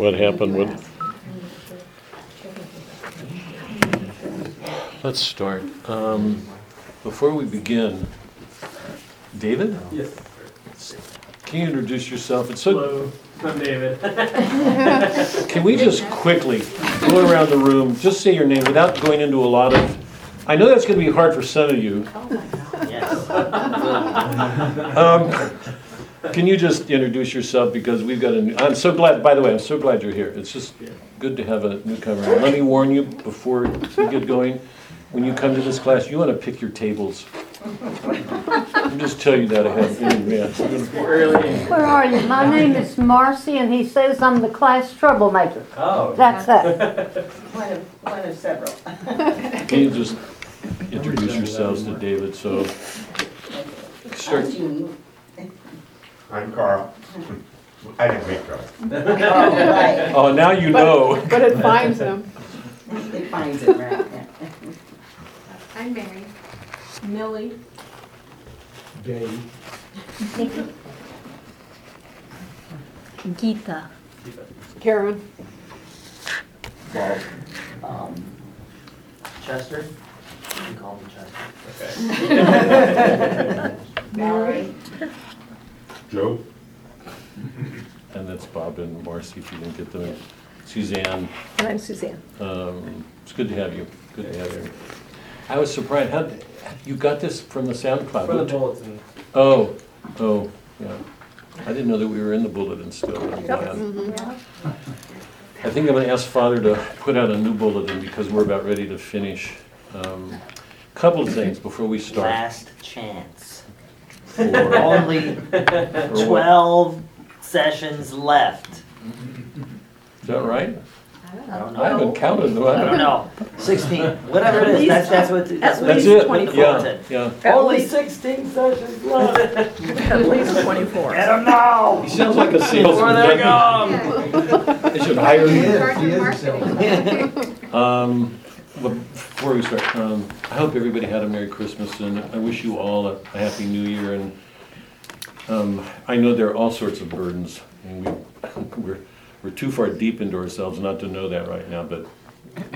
what happened with, let's start. Um, Before we begin, David, Yes. can you introduce yourself? It's so, Hello, I'm David. can we just quickly go around the room, just say your name without going into a lot of, I know that's gonna be hard for some of you. Yes. Um, Can you just introduce yourself, because we've got a, new- I'm so glad, by the way, I'm so glad you're here. It's just good to have a newcomer. And Let me warn you before we get going, when you come to this class, you want to pick your tables. I'll just tell you that ahead in advance. Where are you? My name is Marcy, and he says I'm the class troublemaker. Oh. That's it. One of, one of several. Can you just introduce yourselves to David, so. Start, Jean. I'm Carl. I didn't meet Carl. Oh, right, oh, now you know. But it finds him. it finds it, right, yeah. I'm Mary. Millie. Gita. Karen. Bob. Um, Chester? You can call me Chester. Okay. Mary. Joe? And that's Bob and Marcy, if you didn't get them. Suzanne, And I'm Suzanne. um, it's good to have you. Good to have you. I was surprised, how, you got this from the SoundCloud? For the bulletin. Oh, oh, yeah. I didn't know that we were in the bulletin still. I'm glad. I think I'm gonna ask Father to put out a new bulletin because we're about ready to finish. Um, Couple of things before we start. Last chance. For- Only for what? twelve sessions left. Is that right? I don't know. I haven't know. counted them. I don't know. Sixteen, whatever it is, that's, that's what, that's what. That's least it, 24. yeah, yeah. At Only least, sixteen sessions left. at least twenty-four. Get 'em now. He sounds like a salesman. Before they're doesn't gone. he? They should hire In him. charge of marketing. Um, before we start, um, I hope everybody had a Merry Christmas and I wish you all a a Happy New Year and, um, I know there are all sorts of burdens and we, we're, we're too far deep into ourselves not to know that right now, but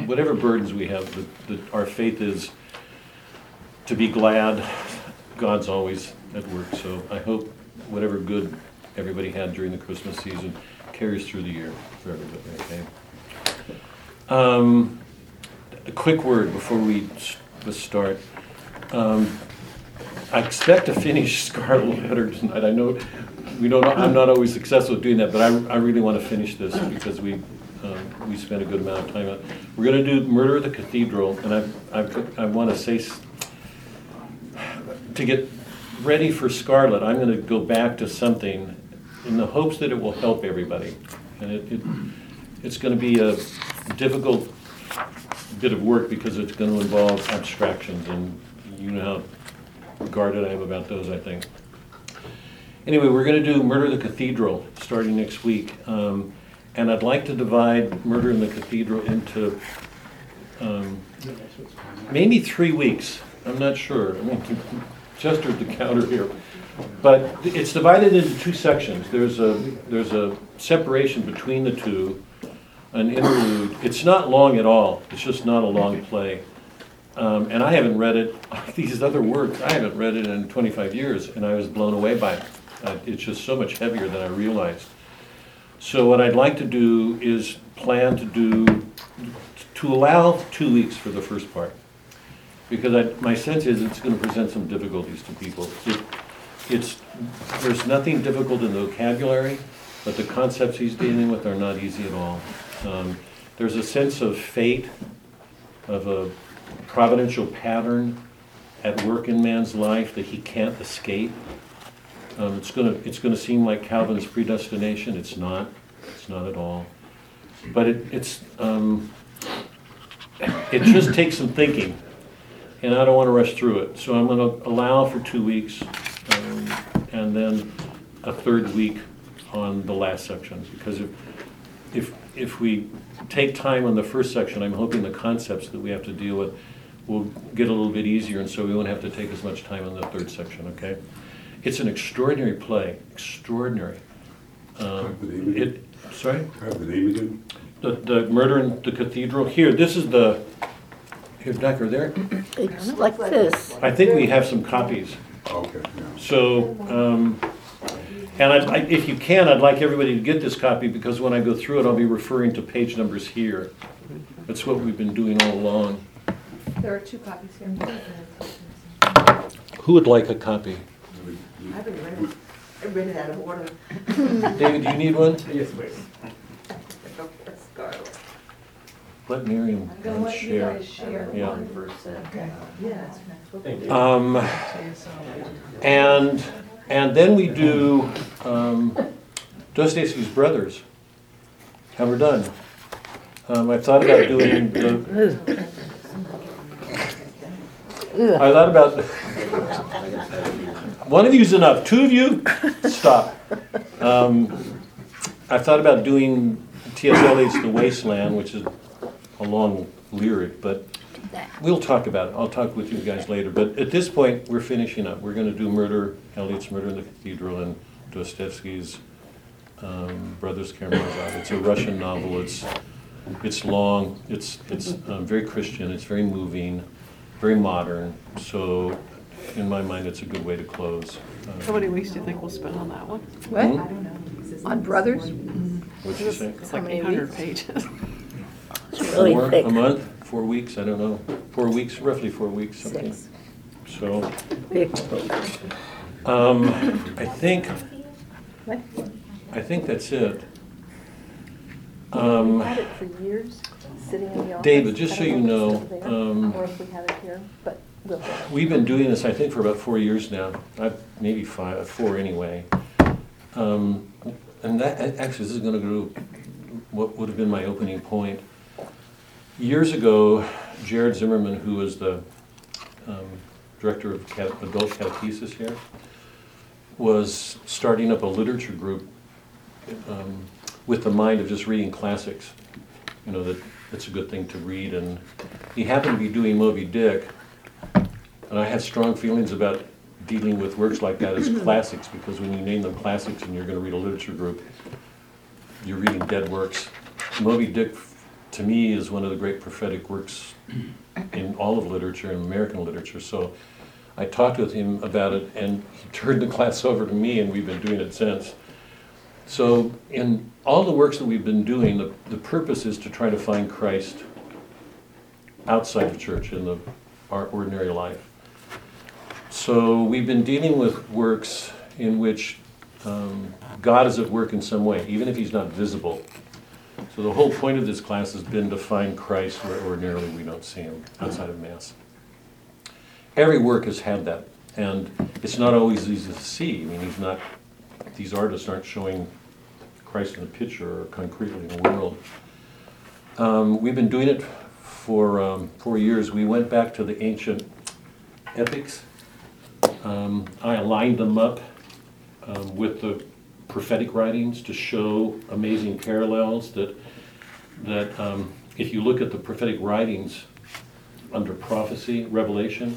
whatever burdens we have, the, the, our faith is to be glad. God's always at work, so I hope whatever good everybody had during the Christmas season carries through the year for everybody, okay? Um, a quick word before we start. Um, I expect to finish Scarlet Letter tonight. I know we don't, I'm not always successful at doing that, but I, I really want to finish this because we, um, we spent a good amount of time on. We're gonna do Murder of the Cathedral, and I, I, I want to say, to get ready for Scarlet, I'm gonna go back to something in the hopes that it will help everybody. And it, it, it's gonna be a difficult bit of work because it's gonna involve abstractions, and you know how guarded I am about those, I think. Anyway, we're gonna do Murder in the Cathedral, starting next week. Um, And I'd like to divide Murder in the Cathedral into um, maybe three weeks. I'm not sure. I mean, Chester the counter here. But it's divided into two sections. There's a, there's a separation between the two, an interlude. It's not long at all. It's just not a long play. Um, and I haven't read it, these other works, I haven't read it in 25 years, and I was blown away by it. Uh, It's just so much heavier than I realized. So what I'd like to do is plan to do, to allow two weeks for the first part. Because I, my sense is it's gonna present some difficulties to people. It- It's, there's nothing difficult in the vocabulary, but the concepts he's dealing with are not easy at all. Um, There's a sense of fate, of a providential pattern at work in man's life that he can't escape. Um, It's gonna, it's gonna seem like Calvin's predestination, it's not, it's not at all. But it, it's, um, it just takes some thinking, and I don't wanna rush through it. So I'm gonna allow for two weeks, um, and then a third week on the last section. Because if, if, if we take time on the first section, I'm hoping the concepts that we have to deal with will get a little bit easier, and so we won't have to take as much time on the third section, okay? It's an extraordinary play, extraordinary. Um, It, Sorry? Have the name again? The, the murder in the cathedral. Here, this is the, here, Decker, there. It's like this. I think we have some copies. Okay, yeah. So, um, and I, I- if you can, I'd like everybody to get this copy because when I go through it, I'll be referring to page numbers here. That's what we've been doing all along. There are two copies here. Who would like a copy? I haven't read it. I read it out of order. David, do you need one? Yes, please. Let Miriam I'm gonna um, let you share. guys share. Yeah. Yeah. Thank you. Um, and, and then we do, um, Dostoevsky's Brothers. And we're done. Um, I thought about doing the, I thought about, one of you's enough, two of you, stop. Um, I thought about doing T.S. Eliot's The Wasteland, which is a long lyric, but We'll talk about it. I'll talk with you guys later. But at this point, we're finishing up. We're going to do Murder, Eliot's Murder in the Cathedral, and Dostoevsky's um, Brothers Karamazov. It's a Russian novel. It's it's long. It's it's um, very Christian. It's very moving, very modern. So, in my mind, it's a good way to close. Um, How many weeks do you think we'll spend on that one? hmm? On Brothers? What'd you say? It's like many eight hundred weeks? pages. It's really Four thick. a month? Four weeks? I don't know. Four weeks, roughly four weeks. Something. Six. So. Thick. Um, I think, What? I think that's it. Um, We've had it for years, sitting in the office. David, just I so don't you know know, if it's still um, Or if we have it here, but we'll. we've been doing this, I think, for about four years now, I, maybe five, four anyway. Um, and that, actually, this is gonna go to what would have been my opening point. Years ago, Jared Zimmerman, who was the, um, director of adult catechesis here, was starting up a literature group, um, with the mind of just reading classics. You know, that it's a good thing to read, and he happened to be doing Moby Dick, and I had strong feelings about dealing with works like that as classics, because when you name them classics and you're gonna read a literature group, you're reading dead works. Moby Dick, to me, is one of the great prophetic works in all of literature, in American literature, so I talked with him about it, and he turned the class over to me, and we've been doing it since. So, in all the works that we've been doing, the, the purpose is to try to find Christ outside the church in the, our ordinary life. So we've been dealing with works in which um, God is at work in some way, even if he's not visible. So the whole point of this class has been to find Christ where ordinarily we don't see him, outside of Mass. Every work has had that, and it's not always easy to see. I mean, he's not, these artists aren't showing Christ in a picture or concretely in the world. Um, we've been doing it for um, four years. We went back to the ancient epics. Um, I aligned them up um, with the prophetic writings to show amazing parallels that, that um, if you look at the prophetic writings under prophecy, revelation,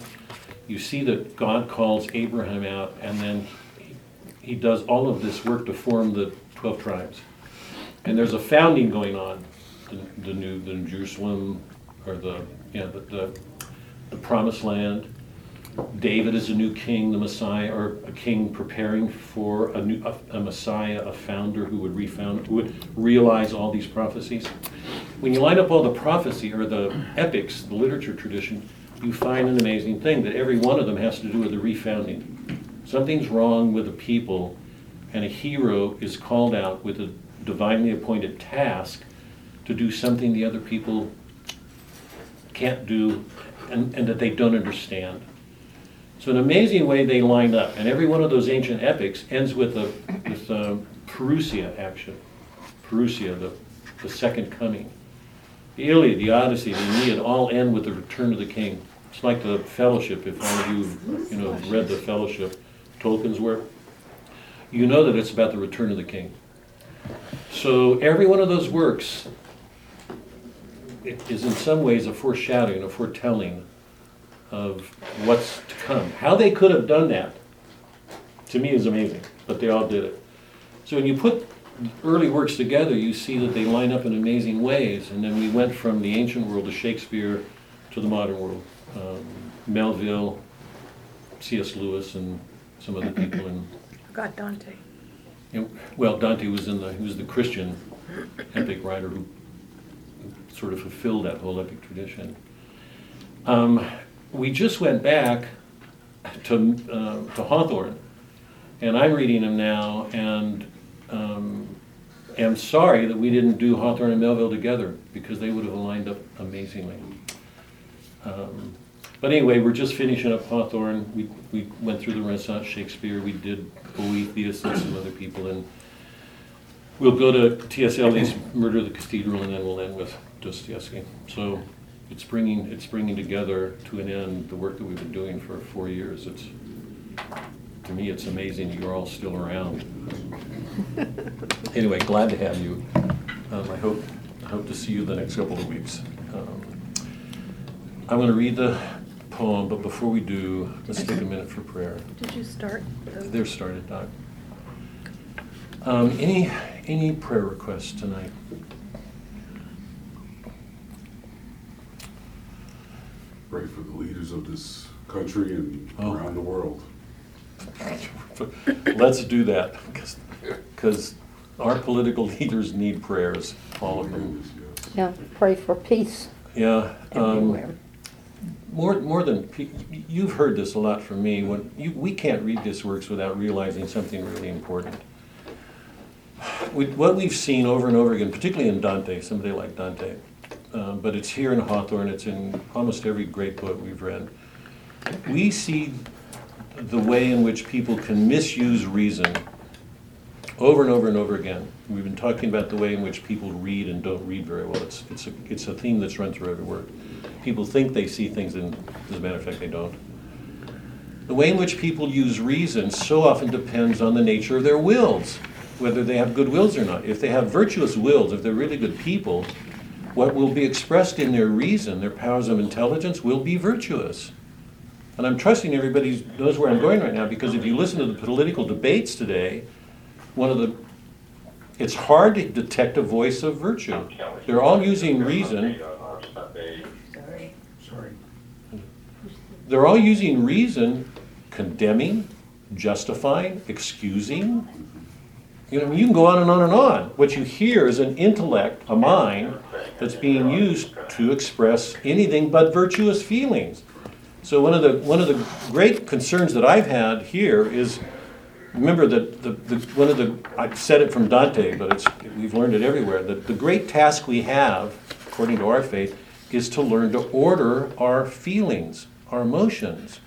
you see that God calls Abraham out and then he, he does all of this work to form the 12 tribes. And there's a founding going on, the, the new, the new Jerusalem, or the, yeah, the, the, the promised land. David is a new king, the Messiah, or a king preparing for a new, a, a Messiah, a founder who would refound, who would realize all these prophecies. When you line up all the prophecy, or the epics, the literature tradition, you find an amazing thing, that every one of them has to do with the refounding. Something's wrong with the people, and a hero is called out with a divinely appointed task to do something the other people can't do and, and that they don't understand. So an amazing way they lined up, and every one of those ancient epics ends with a with a Parousia action. Parousia, the, the second coming. The Iliad, the Odyssey, the Aeneid all end with the return of the king. It's like the Fellowship, if all of you, you know, have read the Fellowship, Tolkien's work. You know that it's about the return of the king. So every one of those works is in some ways a foreshadowing, a foretelling of what's to come. How they could have done that, to me, is amazing, but they all did it. So when you put early works together, you see that they line up in amazing ways. And then we went from the ancient world to Shakespeare to the modern world. Um, Melville, C.S. Lewis, and some other people. And Got Dante. know, well, Dante was in the he was the Christian epic writer who sort of fulfilled that whole epic tradition. Um, we just went back to uh, to Hawthorne, and I'm reading him now, and um, am sorry that we didn't do Hawthorne and Melville together because they would have lined up amazingly. Um, but anyway, we're just finishing up Hawthorne. We, we went through the Renaissance Shakespeare. We did Boethius and some other people, and we'll go to T.S. Eliot's Murder of the Cathedral, and then we'll end with Dostoevsky. So it's bringing it's bringing together to an end the work that we've been doing for four years. It's to me, it's amazing you're all still around. Anyway, glad to have you. Um, I hope I hope to see you the next couple of weeks. Um, I'm going to read the poem, but before we do, let's take a minute for prayer. Did you start? the- They're started, Doc. Um, any any prayer requests tonight? Pray for the leaders of this country and Oh. around the world. Let's do that, because our political leaders need prayers, all of them. Yeah, pray for peace Yeah. um, everywhere. More, more than, pe- you've heard this a lot from me, when, you, we can't read this works without realizing something really important. We, what we've seen over and over again, particularly in Dante, somebody like Dante, uh, but it's here in Hawthorne, it's in almost every great book we've read. We see the way in which people can misuse reason over and over and over again. We've been talking about the way in which people read and don't read very well. It's, it's, a, it's a theme that's run through every work. People think they see things, and as a matter of fact, they don't. The way in which people use reason so often depends on the nature of their wills, whether they have good wills or not. If they have virtuous wills, if they're really good people, what will be expressed in their reason, their powers of intelligence, will be virtuous. And I'm trusting everybody knows where I'm going right now because if you listen to the political debates today, one of the it's hard to detect a voice of virtue. They're all using reason. Sorry. Sorry. They're all using reason, condemning, justifying, excusing. You know, you can go on and on and on. What you hear is an intellect, a mind, that's being used to express anything but virtuous feelings. So one of the one of the great concerns that I've had here is remember that the, the one of the I said it from Dante, but it's we've learned it everywhere. That the great task we have, according to our faith, is to learn to order our feelings, our emotions.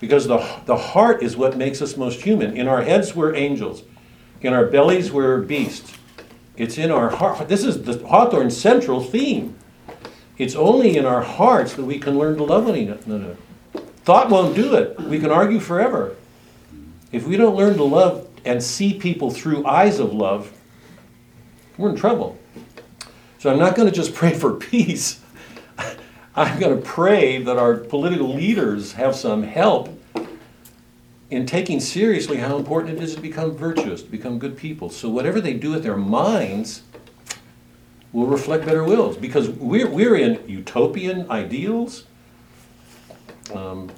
Because the, the heart is what makes us most human. In our heads, we're angels. In our bellies, we're beasts. It's in our heart. This is the Hawthorne central theme. It's only in our hearts that we can learn to love one another. Thought won't do it. We can argue forever. If we don't learn to love and see people through eyes of love, we're in trouble. So I'm not going to just pray for peace. I'm going to pray that our political leaders have some help in taking seriously how important it is to become virtuous, to become good people. So whatever they do with their minds will reflect better wills because we're, we're in utopian ideals, um,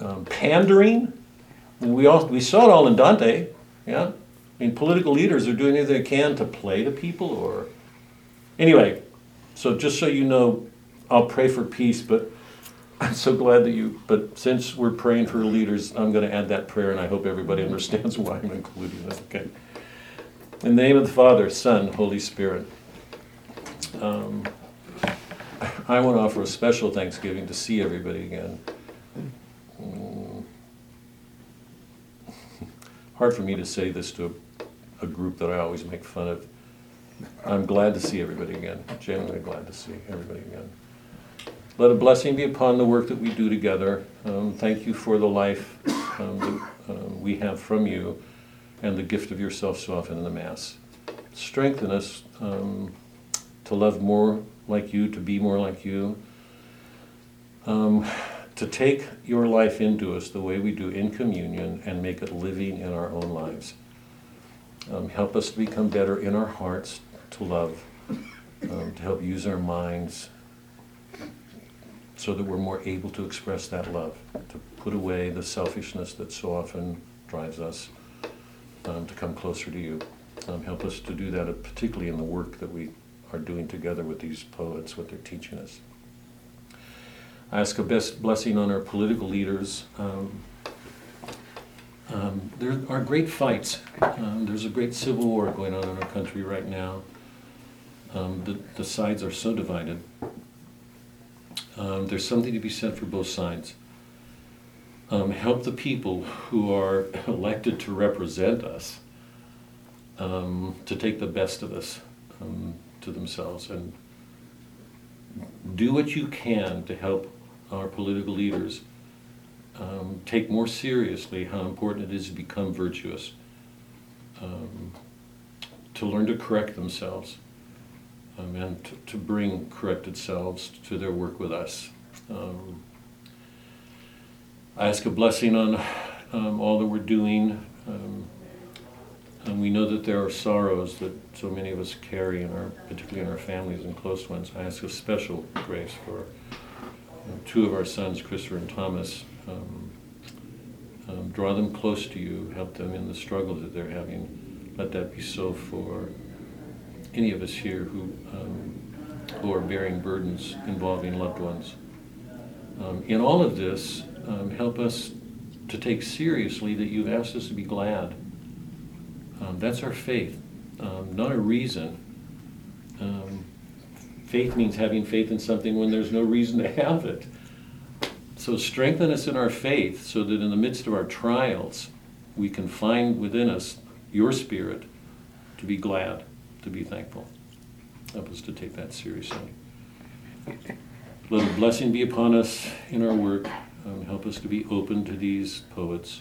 um, pandering. We, all, we saw it all in Dante, yeah? I mean, political leaders are doing everything they can to play to people or. Anyway, so just so you know, I'll pray for peace, but I'm so glad that you, but since we're praying for leaders, I'm going to add that prayer, and I hope everybody understands why I'm including it, okay? In the name of the Father, Son, Holy Spirit. Um, I want to offer a special thanksgiving to see everybody again. Mm. Hard for me to say this to a, group that I always make fun of. I'm glad to see everybody again, genuinely glad to see everybody again. Let a blessing be upon the work that we do together. Um, thank you for the life um, that um, we have from you and the gift of yourself so often in the Mass. Strengthen us um, to love more like you, to be more like you, um, to take your life into us the way we do in communion and make it living in our own lives. Um, help us to become better in our hearts to love, um, to help use our minds so that we're more able to express that love, to put away the selfishness that so often drives us um, to come closer to you. Um, help us to do that, particularly in the work that we are doing together with these poets, what they're teaching us. I ask a best blessing on our political leaders. Um, um, there are great fights. Um, there's a great civil war going on in our country right now. Um, the, the sides are so divided. Um, there's something to be said for both sides. Um, help the people who are elected to represent us um, to take the best of us um, to themselves and do what you can to help our political leaders um, take more seriously how important it is to become virtuous, um, to learn to correct themselves, um, and to, to bring corrected selves to their work with us. Um, I ask a blessing on um, all that we're doing. Um, and we know that there are sorrows that so many of us carry, in our, particularly in our families and close ones. I ask a special grace for two of our sons, Christopher and Thomas. Um, um, draw them close to you, help them in the struggle that they're having. Let that be so for any of us here who, um, who are bearing burdens involving loved ones. Um, in all of this, um, help us to take seriously that you've asked us to be glad. Um, that's our faith, um, not a reason. Um, faith means having faith in something when there's no reason to have it. So strengthen us in our faith so that in the midst of our trials, we can find within us your spirit to be glad, to be thankful. Help us to take that seriously. Let a blessing be upon us in our work. Um, help us to be open to these poets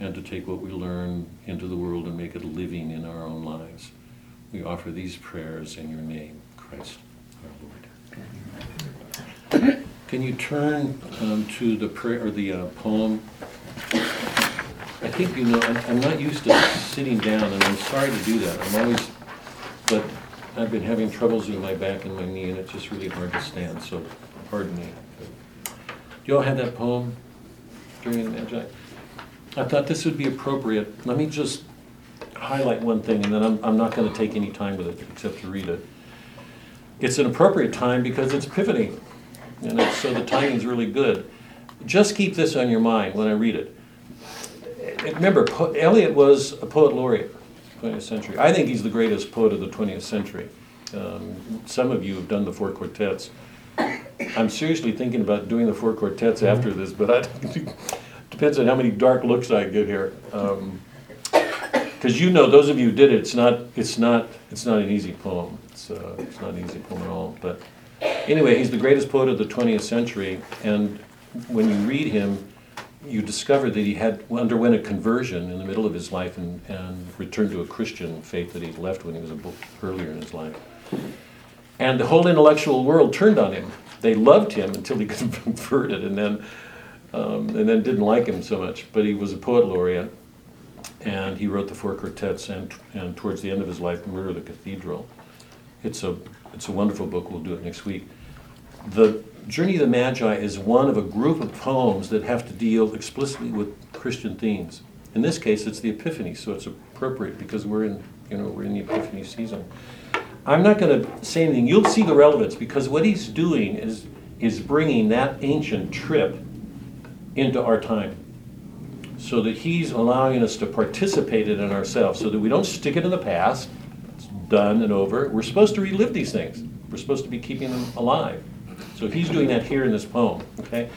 and to take what we learn into the world and make it living in our own lives. We offer these prayers in your name, Christ our Lord. Can you turn um, to the prayer or the uh, poem? I think you know. I'm, I'm not used to sitting down, and I'm sorry to do that. I'm always, but I've been having troubles with my back and my knee, and it's just really hard to stand. So, pardon me. Do you all have that poem during the Magi? I thought this would be appropriate. Let me just highlight one thing, and then I'm, I'm not going to take any time with it except to read it. It's an appropriate time because it's pivoting, and it's, so the timing's really good. Just keep this on your mind when I read it. Remember, po- Eliot was a poet laureate, 20th century. I think he's the greatest poet of the 20th century. Um, some of you have done the four quartets. I'm seriously thinking about doing the four quartets after this, but I, depends on how many dark looks I get here. Because you know, those of you who did it, it's not, it's not, it's not an easy poem. It's, uh, it's not an easy poem at all. But anyway, he's the greatest poet of the 20th century, and when you read him, you discover that he had underwent a conversion in the middle of his life and, and returned to a Christian faith that he'd left when he was a book earlier in his life. And the whole intellectual world turned on him. They loved him until he converted, and then um, and then didn't like him so much. But he was a poet laureate, and he wrote the four quartets, and and towards the end of his life, Murder of the Cathedral. It's a it's a wonderful book. We'll do it next week. The Journey of the Magi is one of a group of poems that have to deal explicitly with Christian themes. In this case, it's the Epiphany, so it's appropriate because we're in you know we're in the Epiphany season. I'm not going to say anything. You'll see the relevance because what he's doing is is bringing that ancient trip into our time, so that he's allowing us to participate in it ourselves, so that we don't stick it in the past. Done and over. We're supposed to relive these things. We're supposed to be keeping them alive. So he's doing that here in this poem. Okay,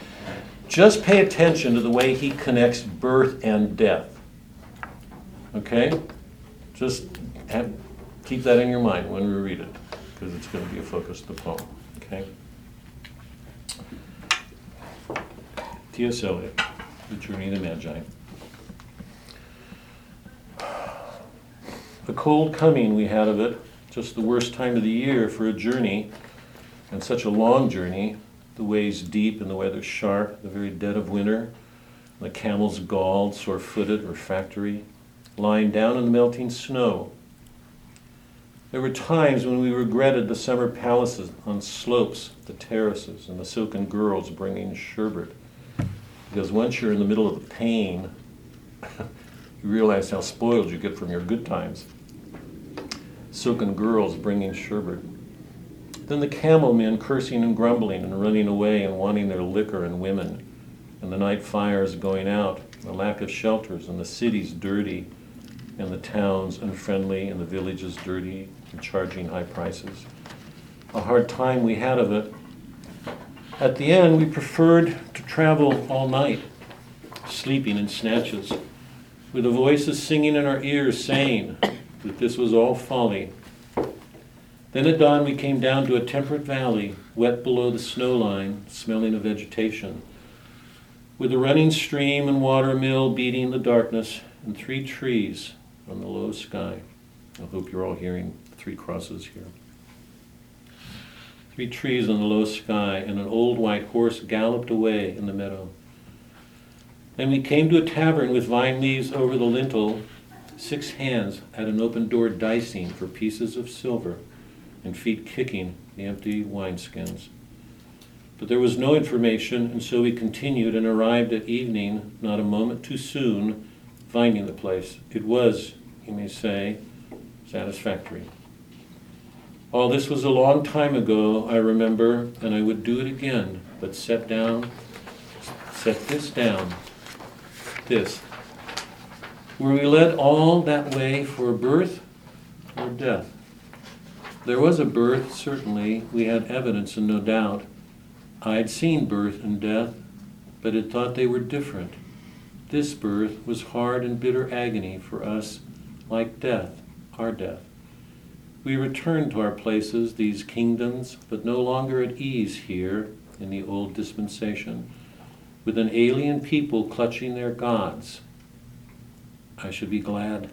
just pay attention to the way he connects birth and death. Okay, just have, keep that in your mind when we read it, because it's going to be a focus of the poem. Okay. T.S. Eliot, The Journey of the Magi. The cold coming we had of it, just the worst time of the year for a journey, and such a long journey. The ways deep and the weather sharp, the very dead of winter. The camels galled, sore footed, refractory. lying down in the melting snow. There were times when we regretted the summer palaces on slopes, the terraces, and the silken girls bringing sherbet. Because once you're in the middle of the pain, you realize how spoiled you get from your good times. Silken girls bringing sherbet. Then the camel men cursing and grumbling and running away and wanting their liquor and women, and the night fires going out, the lack of shelters, and the cities dirty, and the towns unfriendly, and the villages dirty, and charging high prices. A hard time we had of it. At the end, we preferred to travel all night, sleeping in snatches, with the voices singing in our ears saying that this was all folly. Then at dawn, we came down to a temperate valley, wet below the snow line, smelling of vegetation, with a running stream and water mill beating the darkness, and three trees on the low sky. I hope you're all hearing three crosses here. Three trees on the low sky, and an old white horse galloped away in the meadow. Then we came to a tavern with vine leaves over the lintel, six hands at an open door dicing for pieces of silver, and feet kicking the empty wineskins. But there was no information, and so we continued and arrived at evening, not a moment too soon, finding the place. It was, you may say, satisfactory. All this was a long time ago, I remember, and I would do it again, but set down, set this down, this. Were we led all that way for birth or death? There was a birth, certainly, we had evidence and no doubt. I'd seen birth and death, but had thought they were different. This birth was hard and bitter agony for us, like death, our death. We returned to our places, these kingdoms, but no longer at ease here in the old dispensation, with an alien people clutching their gods. I should be glad.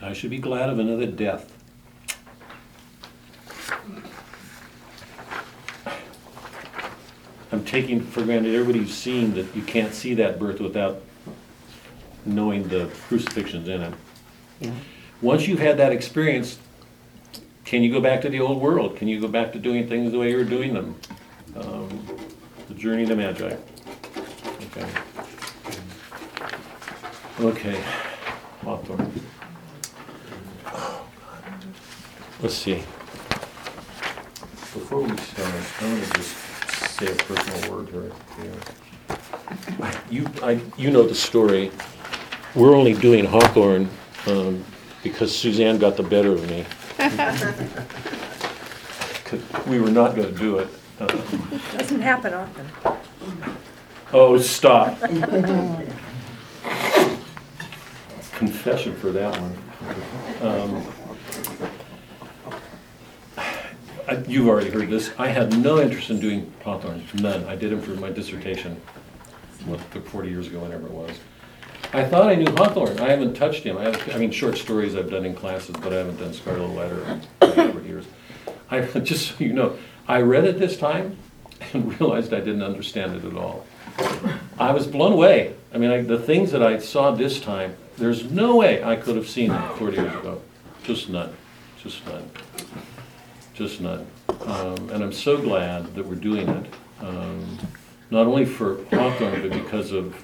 I should be glad of another death. I'm taking for granted everybody's seen that you can't see that birth without knowing the crucifixions in it. Yeah. Once you've had that experience, can you go back to the old world? Can you go back to doing things the way you were doing them? Um, the journey of the Magi. Okay. Okay. Hawthorne. Let's see. Before we start, I'm gonna just say a personal word here. here. You, I, you know the story. We're only doing Hawthorne um, because Suzanne got the better of me. 'Cause We were not gonna do it. Um, Doesn't happen often. Oh, stop. Confession for that one. Um, I- You've already heard this. I had no interest in doing Hawthorne, none. I did him for my dissertation, what, 40 years ago, whenever it was. I thought I knew Hawthorne. I haven't touched him. I have, I mean, short stories I've done in classes, but I haven't done Scarlet Letter in over years. I, just so you know, I read it this time and realized I didn't understand it at all. I was blown away. I mean, I, the things that I saw this time, there's no way I could have seen them 40 years ago. Just none. Just none. Just none. Um, and I'm so glad that we're doing it. Um, not only for Hawthorne, but because of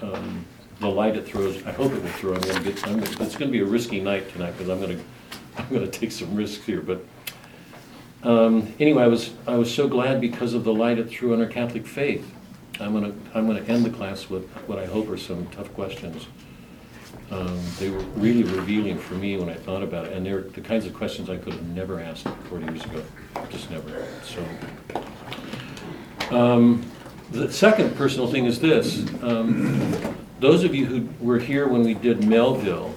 um, the light it throws. I hope it will throw. I'm going to get. I'm gonna, it's going to be a risky night tonight because I'm going to. I'm going to take some risks here, but um, anyway, I was I was so glad because of the light it threw on our Catholic faith. I'm gonna I'm gonna end the class with what I hope are some tough questions. Um, they were really revealing for me when I thought about it, and they're the kinds of questions I could have never asked 40 years ago, just never. So, um, the second personal thing is this: um, those of you who were here when we did Melville,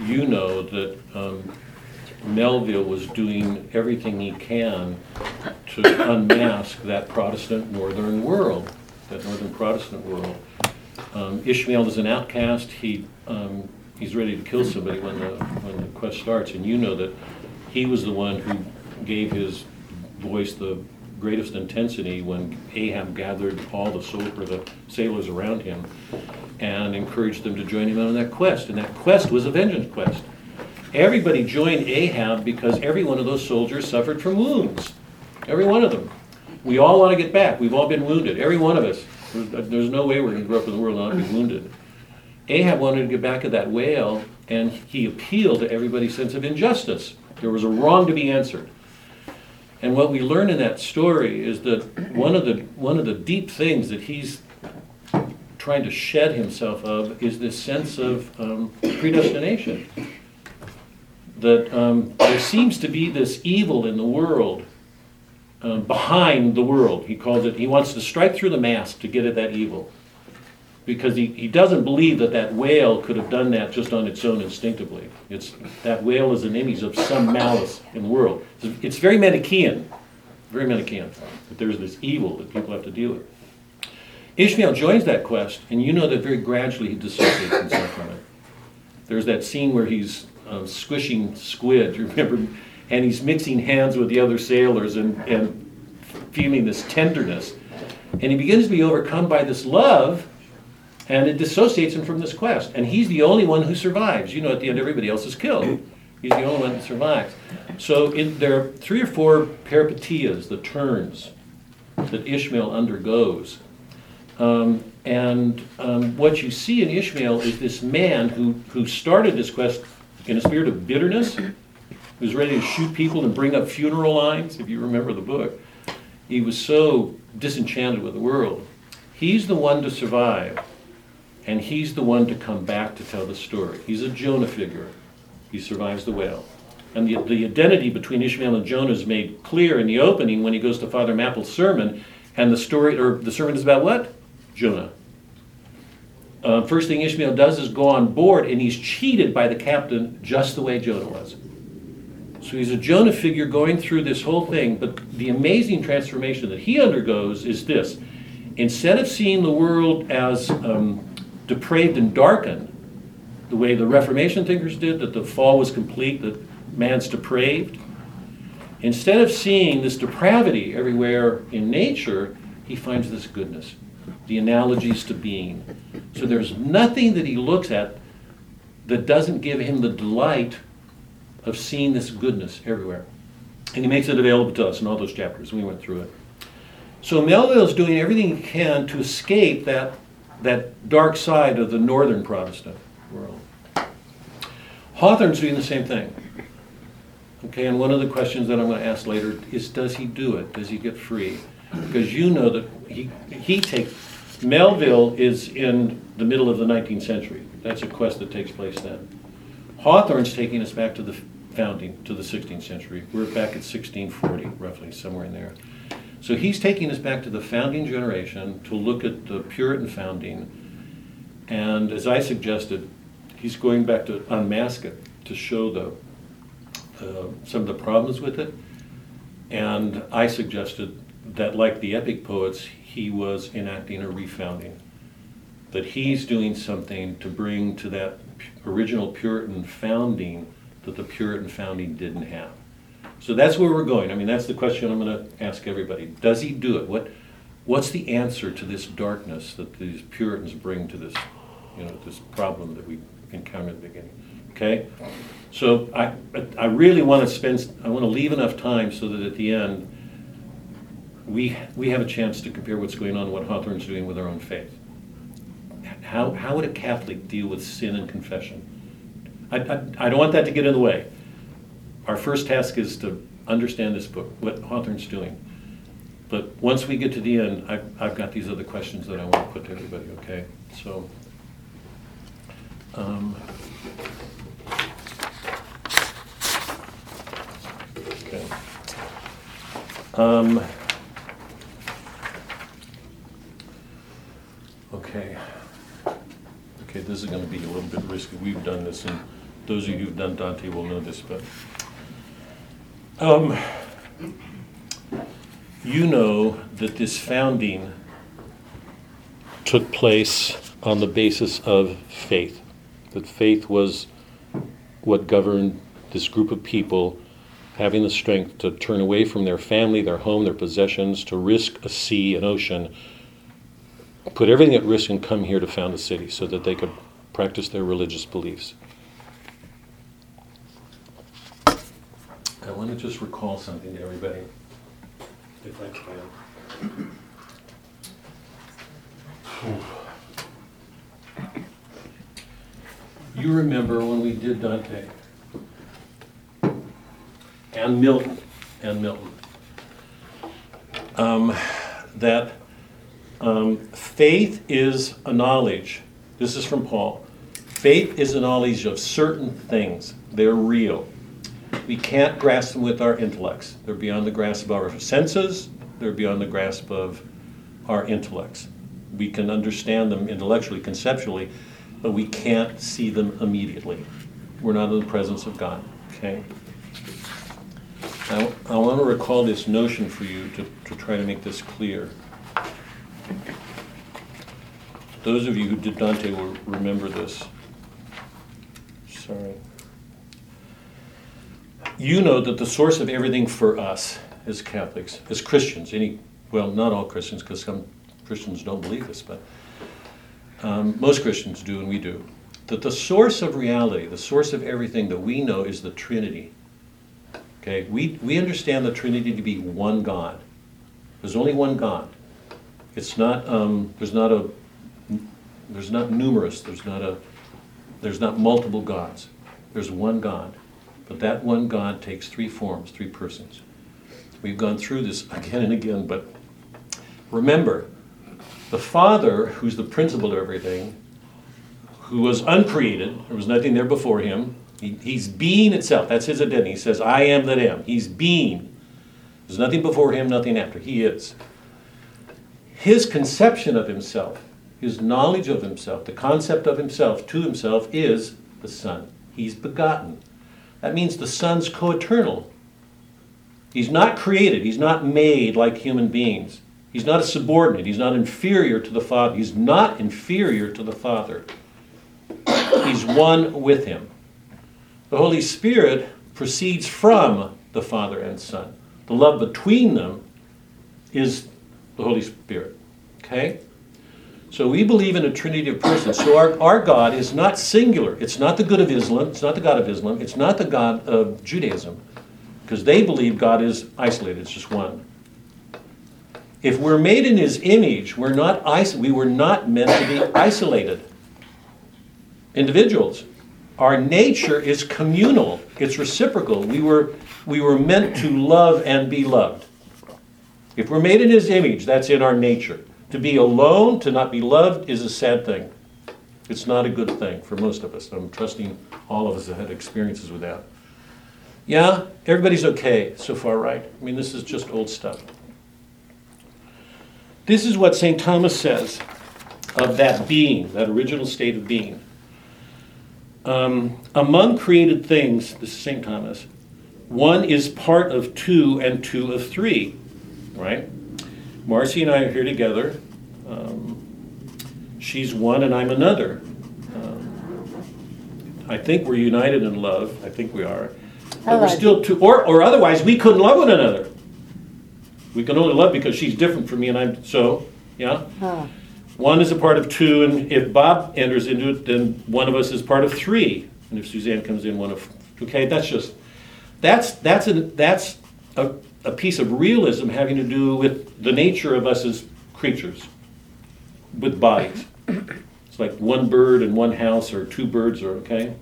you know that um, Melville was doing everything he can to unmask that Protestant northern world, that northern Protestant world. Um, Ishmael is an outcast. He um, he's ready to kill somebody when the when the quest starts, and you know that he was the one who gave his voice the greatest intensity when Ahab gathered all the sol- the sailors around him and encouraged them to join him on that quest. And that quest was a vengeance quest. Everybody joined Ahab because every one of those soldiers suffered from wounds. Every one of them. We all want to get back. We've all been wounded. Every one of us. There's there's no way we're going to grow up in the world and not be wounded. Ahab wanted to get back at that whale, and he appealed to everybody's sense of injustice. There was a wrong to be answered. And what we learn in that story is that one of the one of the deep things that he's trying to shed himself of is this sense of um, predestination. That um, there seems to be this evil in the world, um, behind the world. He calls it. He wants to strike through the mask to get at that evil, because he, he doesn't believe that that whale could have done that just on its own instinctively. It's that whale is an image of some malice in the world. It's, it's very Manichaean, very Manichaean. That there's this evil that people have to deal with. Ishmael joins that quest, and you know that very gradually he dissociates himself from it. There's that scene where he's um, squishing squid, remember, and he's mixing hands with the other sailors and, and feeling this tenderness. And he begins to be overcome by this love, and it dissociates him from this quest. And he's the only one who survives. You know, at the end, everybody else is killed. He's the only one that survives. So in, there are three or four peripetias, the turns that Ishmael undergoes. Um, and um, what you see in Ishmael is this man who, who started this quest in a spirit of bitterness, who's ready to shoot people and bring up funeral lines, if you remember the book. He was so disenchanted with the world. He's the one to survive, and he's the one to come back to tell the story. He's a Jonah figure. He survives the whale. And the, the identity between Ishmael and Jonah is made clear in the opening when he goes to Father Mapple's sermon, and the story, or the sermon is about what? Jonah. Uh, first thing Ishmael does is go on board, and he's cheated by the captain just the way Jonah was. So he's a Jonah figure going through this whole thing, but the amazing transformation that he undergoes is this. Instead of seeing the world as um, depraved and darkened, the way the Reformation thinkers did, that the fall was complete, that man's depraved, instead of seeing this depravity everywhere in nature, he finds this goodness, the analogies to being. So there's nothing that he looks at that doesn't give him the delight of seeing this goodness everywhere. And he makes it available to us in all those chapters. We went through it. So Melville is doing everything he can to escape that, that dark side of the northern Protestant world. Hawthorne's doing the same thing. Okay, and one of the questions that I'm going to ask later is does he do it? Does he get free? Because you know that he, he takes, Melville is in the middle of the 19th century. That's a quest that takes place then. Hawthorne's taking us back to the founding, to the 16th century. We're back at 1640, roughly, somewhere in there. So he's taking us back to the founding generation to look at the Puritan founding. And as I suggested, he's going back to unmask it, to show the, uh, some of the problems with it. And I suggested that, like the epic poets, he was enacting a refounding. That he's doing something to bring to that original Puritan founding that the Puritan founding didn't have. So that's where we're going. I mean, that's the question I'm going to ask everybody. Does he do it? What, what's the answer to this darkness that these Puritans bring to this, you know, this problem that we encountered at the beginning? Okay? So I, I really want to spend, I want to leave enough time so that at the end, we, we have a chance to compare what's going on what Hawthorne's doing with our own faith. How, how would a Catholic deal with sin and confession? I, I, I don't want that to get in the way. Our first task is to understand this book, what Hawthorne's doing. But once we get to the end, I've, I've got these other questions that I want to put to everybody, okay? So, um, okay. Um, okay. Okay, this is going to be a little bit risky. We've done this, and those of you who've done Dante will know this, but um, you know that this founding took place on the basis of faith. That faith was what governed this group of people having the strength to turn away from their family, their home, their possessions, to risk a sea, an ocean, put everything at risk and come here to found a city so that they could practice their religious beliefs. I want to just recall something to everybody, if I can. You remember when we did Dante? And Milton, and Milton. Um, that um, faith is a knowledge. This is from Paul. Faith is a knowledge of certain things. They're real. We can't grasp them with our intellects. They're beyond the grasp of our senses. They're beyond the grasp of our intellects. We can understand them intellectually, conceptually, but we can't see them immediately. We're not in the presence of God. Okay? I, I want to recall this notion for you to, to try to make this clear. Those of you who did Dante will remember this. Sorry. You know that the source of everything for us as Catholics, as Christians, any, well, not all Christians, because some Christians don't believe this, but um, most Christians do, and we do, that the source of reality, the source of everything that we know is the Trinity. Okay, we, we understand the Trinity to be one God. There's only one God. It's not, um, there's not a, there's not numerous, there's not a, there's not multiple gods. There's one God. But that one God takes three forms, three persons. We've gone through this again and again, but remember, the Father, who's the principle of everything, who was uncreated, there was nothing there before him, he, he's being itself. That's his identity. He says, I am that am. He's being. There's nothing before him, nothing after. He is. His conception of himself, his knowledge of himself, the concept of himself to himself is the Son. He's begotten. That means the Son's co eternal. He's not created, he's not made like human beings. He's not a subordinate, he's not inferior to the Father. He's not inferior to the Father. He's one with him. The Holy Spirit proceeds from the Father and Son. The love between them is the Holy Spirit. Okay? So we believe in a trinity of persons. So our, our God is not singular. It's not the good of Islam. It's not the God of Islam. It's not the God of Judaism. Because they believe God is isolated. It's just one. If we're made in his image, we're not we were not meant to be isolated. Individuals. Our nature is communal. It's reciprocal. We were, we were meant to love and be loved. If we're made in his image, that's in our nature. To be alone, to not be loved, is a sad thing. It's not a good thing for most of us. I'm trusting all of us have had experiences with that. Yeah, everybody's okay so far, right? I mean, this is just old stuff. This is what St. Thomas says of that being, that original state of being. Um, among created things, this is St. Thomas, one is part of two and two of three, right? Marcy and I are here together. Um, she's one and I'm another. Um, I think we're united in love. I think we are. But we're still two, or, or otherwise we couldn't love one another. We can only love because she's different from me and I'm so, yeah? Huh. One is a part of two, and if Bob enters into it, then one of us is part of three. And if Suzanne comes in, one of, okay, that's just, that's, that's, a, that's a, a piece of realism having to do with the nature of us as creatures with bodies. It's like one bird and one house, or two birds, or, okay?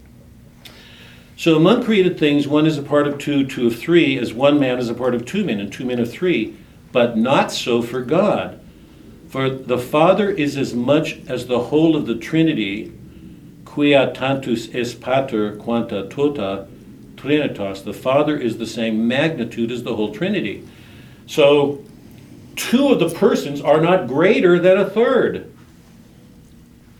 So among created things, one is a part of two, two of three, as one man is a part of two men, and two men of three. But not so for God. For the Father is as much as the whole of the Trinity, quia tantus es pater quanta tota trinitas. The Father is the same magnitude as the whole Trinity. So two of the persons are not greater than a third.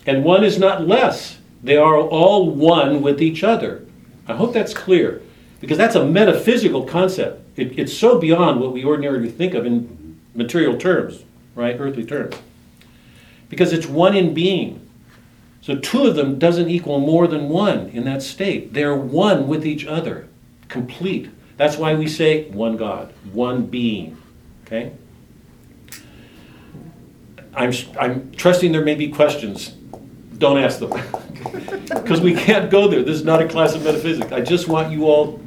And one is not less. They are all one with each other. I hope that's clear, because that's a metaphysical concept. It, it's so beyond what we ordinarily think of in material terms, right? Earthly terms. Because it's one in being. So two of them doesn't equal more than one in that state. They're one with each other, complete. That's why we say one God, one being. Okay? I'm, I'm trusting there may be questions. Don't ask them. Because we can't go there. This is not a class of metaphysics. I just want you all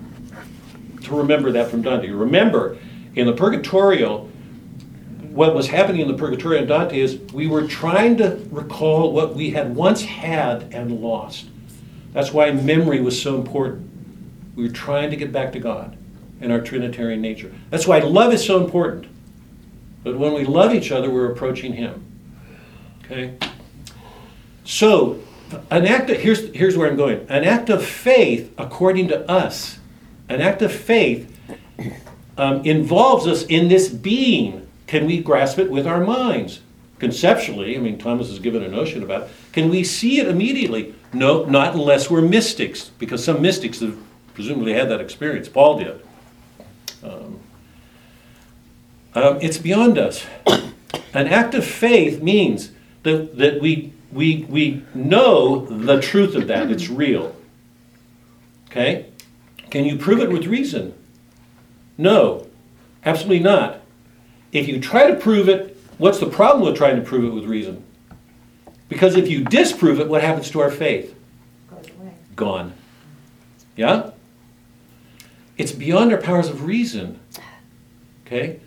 to remember that from Dante. Remember, in the Purgatorio, what was happening in the Purgatorio in Dante is we were trying to recall what we had once had and lost. That's why memory was so important. We were trying to get back to God and our Trinitarian nature. That's why love is so important. But when we love each other, we're approaching Him. Okay? So, an act of, here's, here's where I'm going. An act of faith, according to us, an act of faith um, involves us in this being. Can we grasp it with our minds? Conceptually, I mean, Thomas has given a notion about it. Can we see it immediately? No, not unless we're mystics, because some mystics have presumably had that experience. Paul did. Um, um, it's beyond us. An act of faith means that, that we, we, we know the truth of that, it's real. Okay? Can you prove it with reason? No, absolutely not. If you try to prove it, what's the problem with trying to prove it with reason? Because if you disprove it, what happens to our faith? Gone. Yeah? It's beyond our powers of reason. Okay?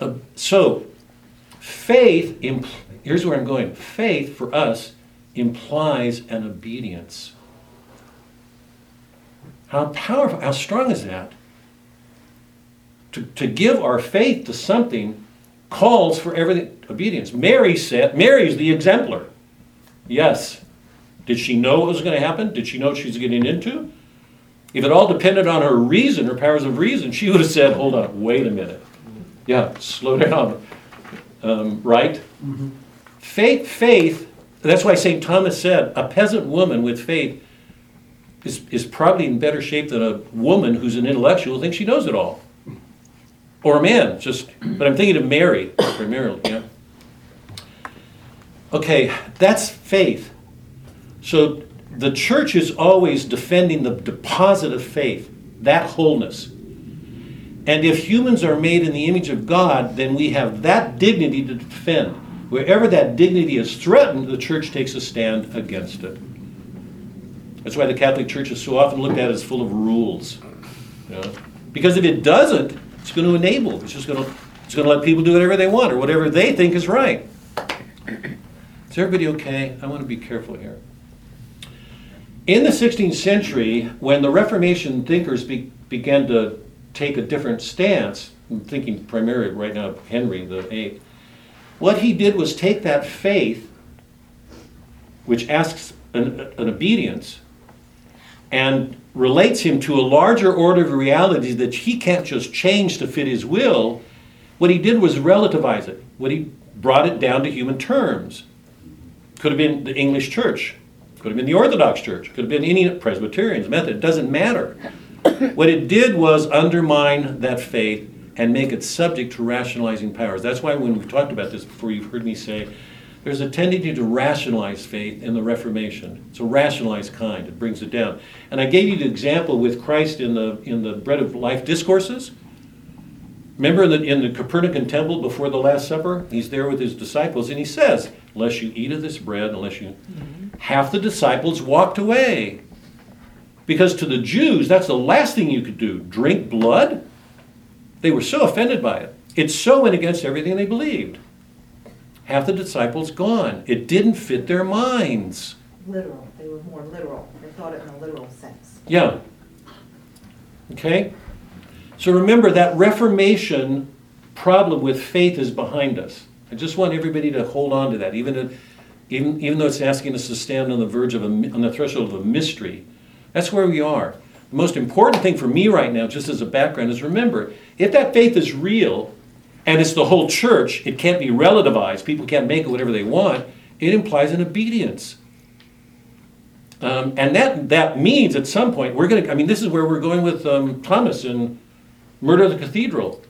Uh, so, faith, impl- here's where I'm going. Faith for us implies an obedience. How powerful, how strong is that? To, to give our faith to something calls for everything obedience. Mary said, Mary is the exemplar. Yes. Did she know what was going to happen? Did she know what she was getting into? If it all depended on her reason, her powers of reason, she would have said, hold on, wait a minute. Yeah, slow down. Um, right? Faith, faith, that's why St. Thomas said, a peasant woman with faith is, is probably in better shape than a woman who's an intellectual who thinks she knows it all. Or a man, just, but I'm thinking of Mary primarily, yeah. Okay, that's faith. So the church is always defending the deposit of faith, that wholeness. And if humans are made in the image of God, then we have that dignity to defend. Wherever that dignity is threatened, the church takes a stand against it. That's why the Catholic Church is so often looked at as full of rules. know. Because if it doesn't, it's going to enable. It's just going to it's going to let people do whatever they want or whatever they think is right. Is everybody okay? I want to be careful here. In the 16th century, when the Reformation thinkers be, began to take a different stance, I'm thinking primarily right now of Henry VIII, what he did was take that faith, which asks an, an obedience, and relates him to a larger order of realities that he can't just change to fit his will. What he did was relativize it. What he brought it down to human terms. Could have been the English church, could have been the Orthodox Church, could have been any Presbyterians, Method, it doesn't matter. what it did was undermine that faith and make it subject to rationalizing powers. That's why when we've talked about this before, you've heard me say there's a tendency to rationalize faith in the Reformation. It's a rationalized kind. It brings it down. And I gave you the example with Christ in the in the Bread of Life discourses. Remember in the, in the Capernaum temple before the Last Supper? He's there with his disciples and he says, Unless you eat of this bread, unless you. Mm-hmm. Half the disciples walked away. Because to the Jews, that's the last thing you could do drink blood. They were so offended by it. It so went against everything they believed. Half the disciples gone. It didn't fit their minds. Literal, they were more literal, they thought it in a literal sense. Yeah. Okay? So remember that Reformation problem with faith is behind us. I just want everybody to hold on to that, even, if- even, even though it's asking us to stand on the verge of a, on the threshold of a mystery. That's where we are. The most important thing for me right now, just as a background, is remember if that faith is real and it's the whole church, it can't be relativized, people can't make it whatever they want, it implies an obedience. Um, and that, that means at some point, we're going to, I mean, this is where we're going with um, Thomas in Murder of the Cathedral.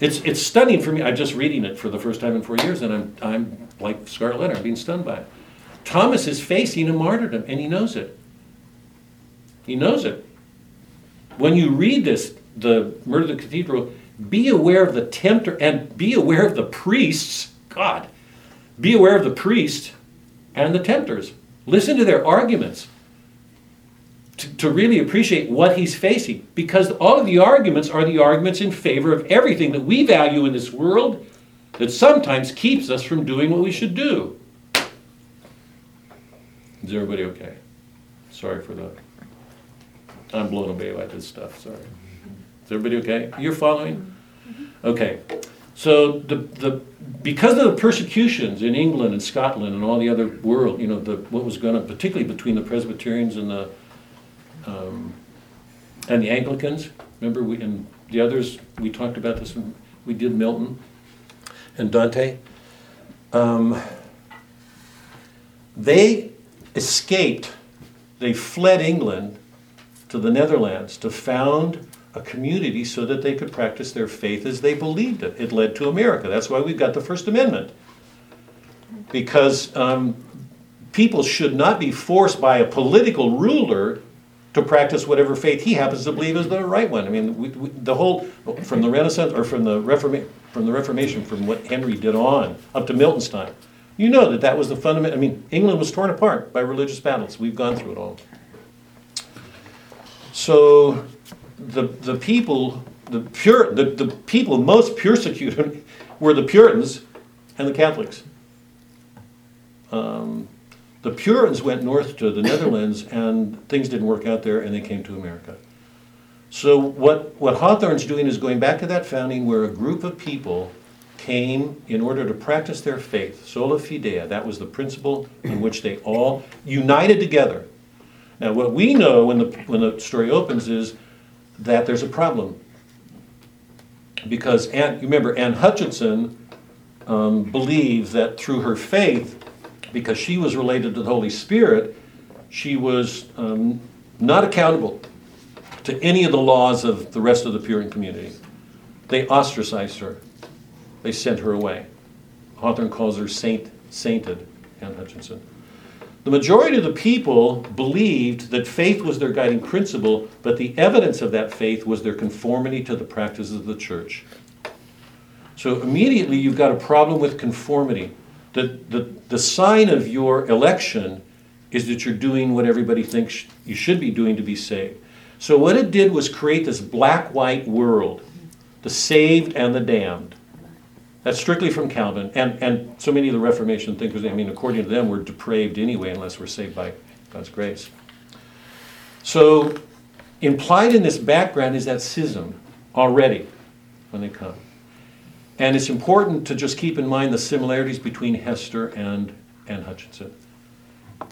It's, it's stunning for me. I'm just reading it for the first time in four years, and I'm, I'm like Scarlet I'm being stunned by it. Thomas is facing a martyrdom, and he knows it. He knows it. When you read this, the murder of the cathedral, be aware of the tempter and be aware of the priests. God, be aware of the priests and the tempters. Listen to their arguments to, to really appreciate what he's facing because all of the arguments are the arguments in favor of everything that we value in this world that sometimes keeps us from doing what we should do. Is everybody okay? Sorry for the. I'm blown away by this stuff, sorry. Is everybody okay? You're following? Okay. So the, the, because of the persecutions in England and Scotland and all the other world, you know, the, what was going on, particularly between the Presbyterians and the, um, and the Anglicans, remember we, and the others, we talked about this when we did Milton and Dante. Um, they escaped, they fled England to the Netherlands to found a community so that they could practice their faith as they believed it. It led to America. That's why we've got the First Amendment. Because um, people should not be forced by a political ruler to practice whatever faith he happens to believe is the right one. I mean, we, we, the whole from the Renaissance or from the Reformation, from the Reformation, from what Henry did on up to Milton's time, you know that that was the fundamental. I mean, England was torn apart by religious battles. We've gone through it all. So, the the people, the pure, the, the people most persecuted were the Puritans and the Catholics. Um, the Puritans went north to the Netherlands, and things didn't work out there, and they came to America. So what, what Hawthorne's doing is going back to that founding where a group of people came in order to practice their faith, sola fidei. That was the principle in which they all united together. Now, what we know when the, when the story opens is that there's a problem. Because Anne, you remember, Anne Hutchinson um, believed that through her faith, because she was related to the Holy Spirit, she was um, not accountable to any of the laws of the rest of the Puritan community. They ostracized her. They sent her away. Hawthorne calls her saint, sainted, Anne Hutchinson. The majority of the people believed that faith was their guiding principle, but the evidence of that faith was their conformity to the practices of the church. So immediately you've got a problem with conformity. The, the, the sign of your election is that you're doing what everybody thinks you should be doing to be saved. So what it did was create this black-white world, the saved and the damned. That's strictly from Calvin, and, and so many of the Reformation thinkers, I mean, according to them, we're depraved anyway unless we're saved by God's grace. So implied in this background is that schism already when they come. And it's important to just keep in mind the similarities between Hester and, and Hutchinson,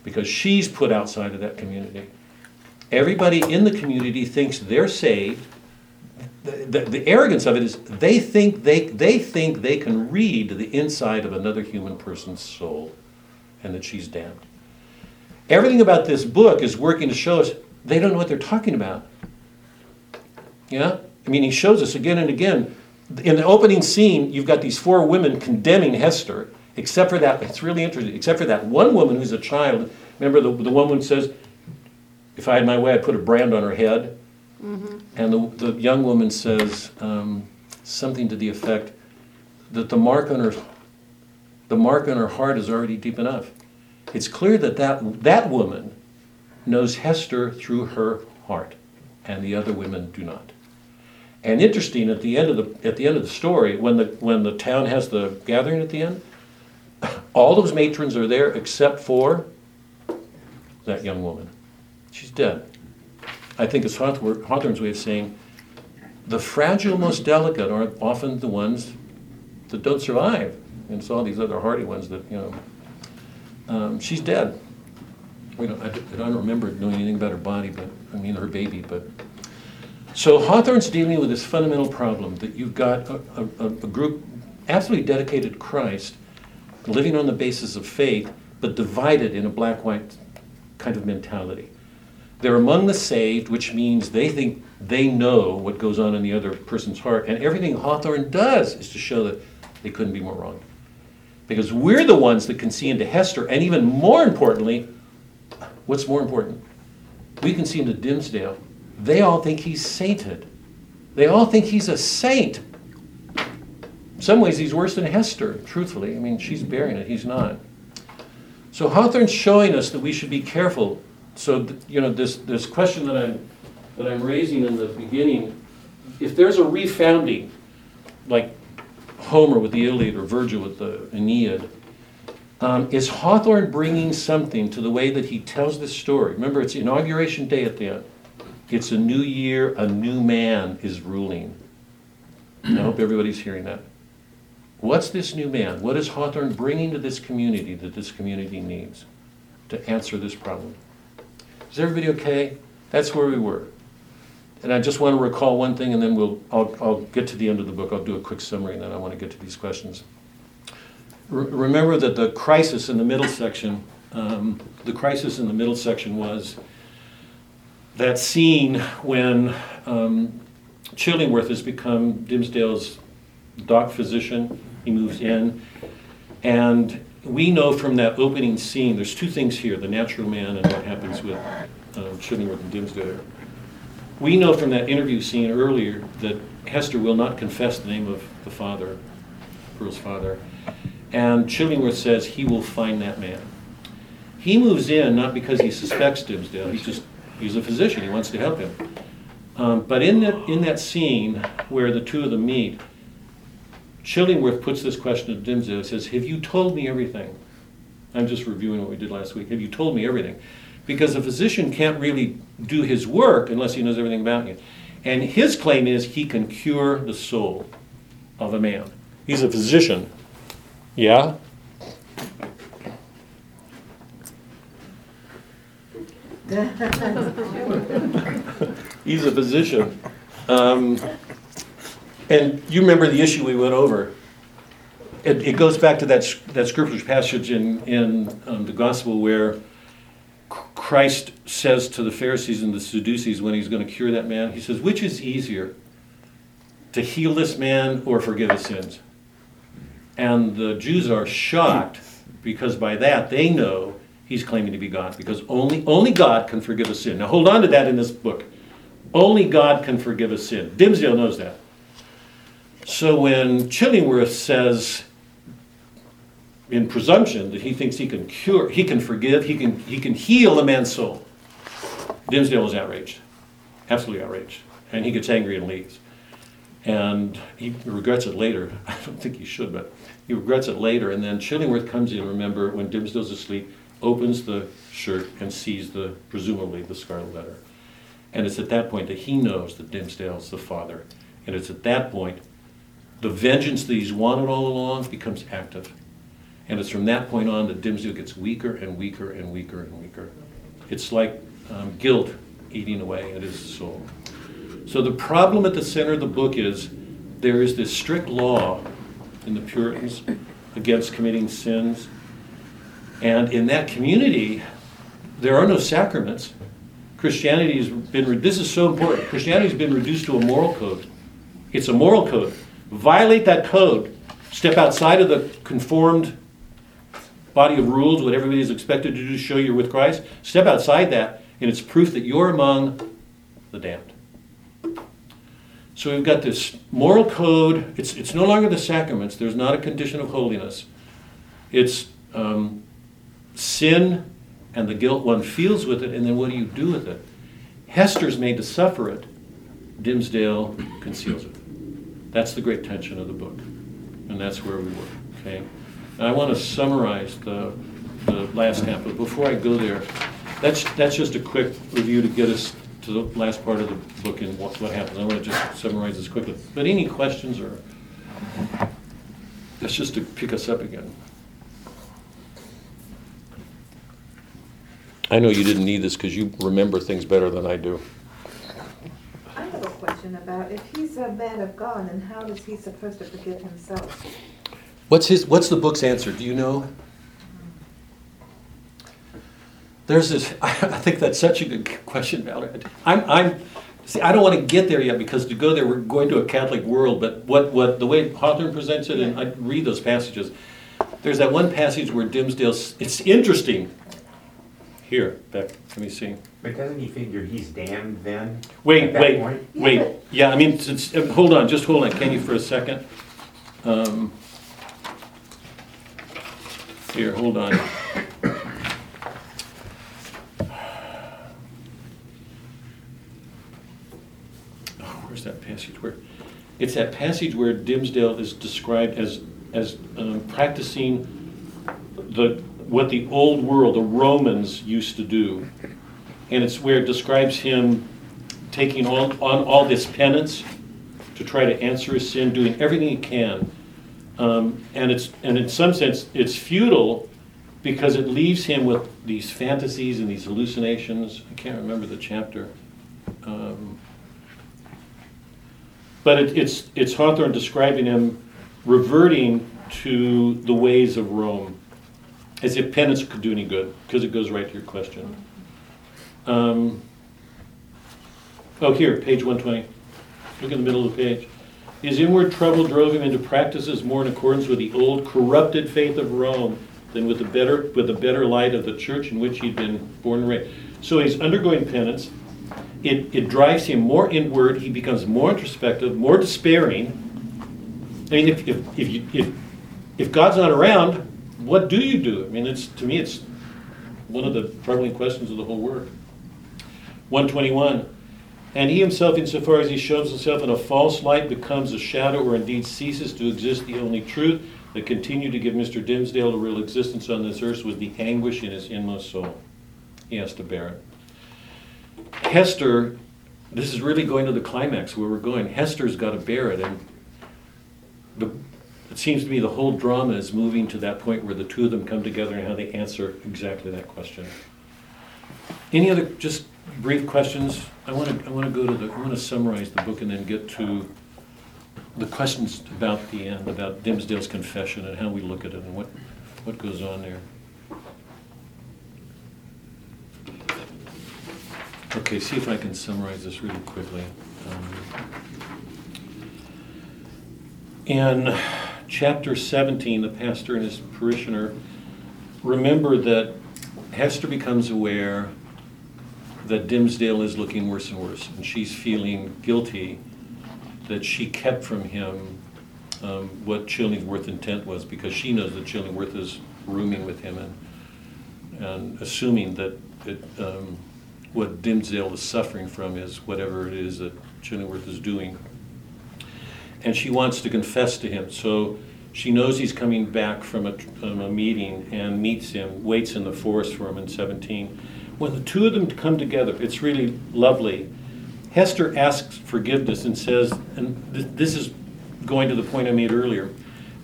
because she's put outside of that community. Everybody in the community thinks they're saved. The, the, the arrogance of it is they think they, they think they can read the inside of another human person's soul and that she's damned. Everything about this book is working to show us they don't know what they're talking about. Yeah? I mean, he shows us again and again in the opening scene, you've got these four women condemning Hester, except for that, it's really interesting, except for that one woman who's a child. Remember, the, the woman says, If I had my way, I'd put a brand on her head. Mm-hmm. And the, the young woman says um, something to the effect that the mark on her, the mark on her heart is already deep enough. It's clear that that, that woman knows Hester through her heart, and the other women do not. And interesting, at the end of the at the end of the story, when the when the town has the gathering at the end, all those matrons are there except for that young woman. She's dead. I think it's Hawthorne's way of saying the fragile, most delicate are often the ones that don't survive. And it's all these other hardy ones that, you know. Um, she's dead. We don't, I, I don't remember knowing anything about her body, but I mean her baby, but so Hawthorne's dealing with this fundamental problem that you've got a, a, a, group absolutely dedicated to Christ, living on the basis of faith, but divided in a black-white kind of mentality. They're among the saved, which means they think they know what goes on in the other person's heart, and everything Hawthorne does is to show that they couldn't be more wrong. Because we're the ones that can see into Hester, and even more importantly, what's more important? We can see into Dimmesdale they all think he's sainted. They all think he's a saint. In some ways, he's worse than Hester, truthfully. I mean, she's bearing it, he's not. So Hawthorne's showing us that we should be careful. So, th- you know, this, this question that I'm, that I'm raising in the beginning, if there's a refounding, like Homer with the Iliad or Virgil with the Aeneid, um, is Hawthorne bringing something to the way that he tells this story? Remember, it's inauguration day at the end. It's a new year, a new man is ruling. I hope everybody's hearing that. What's this new man? What is Hawthorne bringing to this community that this community needs to answer this problem? Is everybody okay? That's where we were. And I just want to recall one thing, and then we'll, I'll, I'll get to the end of the book. I'll do a quick summary, and then I want to get to these questions. Re- Remember that the crisis in the middle section, um, the crisis in the middle section was that scene when um, Chillingworth has become Dimmesdale's doc physician. He moves in. And we know from that opening scene, there's two things here the natural man and what happens with Chillingworth and Dimmesdale. We know from that interview scene earlier that Hester will not confess the name of the father, Pearl's father. And Chillingworth says he will find that man. He moves in not because he suspects Dimmesdale, he's just, he's a physician, he wants to help him. Um, but in that, in that scene where the two of them meet, Chillingworth puts this question to Dimmesdale. He says, Have you told me everything? I'm just reviewing what we did last week. Have you told me everything? Because a physician can't really do his work unless he knows everything about you. And his claim is he can cure the soul of a man. He's a physician. Yeah? He's a physician. Um, and you remember the issue we went over. It, it goes back to that, that scripture passage in, in um, the gospel where Christ says to the Pharisees and the Sadducees when he's going to cure that man, he says, Which is easier, to heal this man or forgive his sins? And the Jews are shocked because by that they know he's claiming to be God because only, only God can forgive a sin. Now hold on to that in this book. Only God can forgive a sin. Dimmesdale knows that. So when Chillingworth says, in presumption, that he thinks he can cure, he can forgive, he can, he can heal a man's soul, Dimmesdale is outraged, absolutely outraged, and he gets angry and leaves. And he regrets it later. I don't think he should, but he regrets it later. And then Chillingworth comes in, remember, when Dimmesdale's asleep, opens the shirt and sees the, presumably, the scarlet letter. And it's at that point that he knows that Dimmesdale's the father. And it's at that point the vengeance that he's wanted all along becomes active. And it's from that point on that Dimmesdale gets weaker and weaker and weaker and weaker. It's like um, guilt eating away at his soul. So the problem at the center of the book is there is this strict law in the Puritans against committing sins. And in that community, there are no sacraments. Christianity has been, this is so important. Christianity has been reduced to a moral code. It's a moral code. Violate that code, step outside of the conformed body of rules, what everybody is expected to do to show you're with Christ. Step outside that, and it's proof that you're among the damned. So we've got this moral code. It's, it's no longer the sacraments. There's not a condition of holiness. It's um, sin and the guilt one feels with it, and then what do you do with it? Hester's made to suffer it. Dimmesdale conceals it. That's the great tension of the book, and that's where we were. Okay, and I want to summarize the, the last half, but before I go there, that's that's just a quick review to get us to the last part of the book and what, what happens. I want to just summarize this quickly. But any questions or that's just to pick us up again. I know you didn't need this because you remember things better than I do. Question about if he's a man of God, and how is he supposed to forgive himself? What's his? What's the book's answer? Do you know? There's this. I think that's such a good question, Valerie. I'm. I'm. See, I don't want to get there yet because to go there, we're going to a Catholic world. But what? What? The way Hawthorne presents it, and I read those passages. There's that one passage where Dimmesdale. It's interesting. here, Beck, let me see. But doesn't he figure he's damned then? Wait, At that wait, point? wait, yeah, I mean, it's, uh, hold on, just hold on, can you for a second? Um, Here, hold on. Oh, where's that passage where, it's that passage where Dimmesdale is described as, as um, practicing the, what the old world, the Romans used to do. And it's where it describes him taking on, on all this penance to try to answer his sin, doing everything he can. Um, and it's and in some sense it's futile because it leaves him with these fantasies and these hallucinations. I can't remember the chapter. Um, but it, it's it's Hawthorne describing him reverting to the ways of Rome, as if penance could do any good, because it goes right to your question. Um, oh, here, page 120. Look in the middle of the page. His inward trouble drove him into practices more in accordance with the old corrupted faith of Rome than with the better with the better light of the church in which he'd been born and raised. So he's undergoing penance. It, it drives him more inward. He becomes more introspective, more despairing. I mean, if, if, if, you, if, if God's not around, what do you do? I mean, it's to me, it's one of the troubling questions of the whole work. 121. And he himself, insofar as he shows himself in a false light, becomes a shadow or indeed ceases to exist. The only truth that continued to give Mr. Dimmesdale a real existence on this earth was the anguish in his inmost soul. He has to bear it. Hester, this is really going to the climax where we're going. Hester's got to bear it. And the, it seems to me the whole drama is moving to that point where the two of them come together and how they answer exactly that question. Any other just brief questions? I want to I want to go to the I want to summarize the book and then get to the questions about the end about Dimmesdale's confession and how we look at it and what what goes on there. Okay, see if I can summarize this really quickly. Um, in chapter 17, the pastor and his parishioner remember that Hester becomes aware that Dimmesdale is looking worse and worse, and she's feeling guilty that she kept from him um, what Chillingworth's intent was, because she knows that Chillingworth is rooming with him and, and assuming that it, um, what Dimmesdale is suffering from is whatever it is that Chillingworth is doing. And she wants to confess to him, so she knows he's coming back from a, from a meeting and meets him, waits in the forest for him in 17 when the two of them come together, it's really lovely. Hester asks forgiveness and says, and th- this is going to the point I made earlier,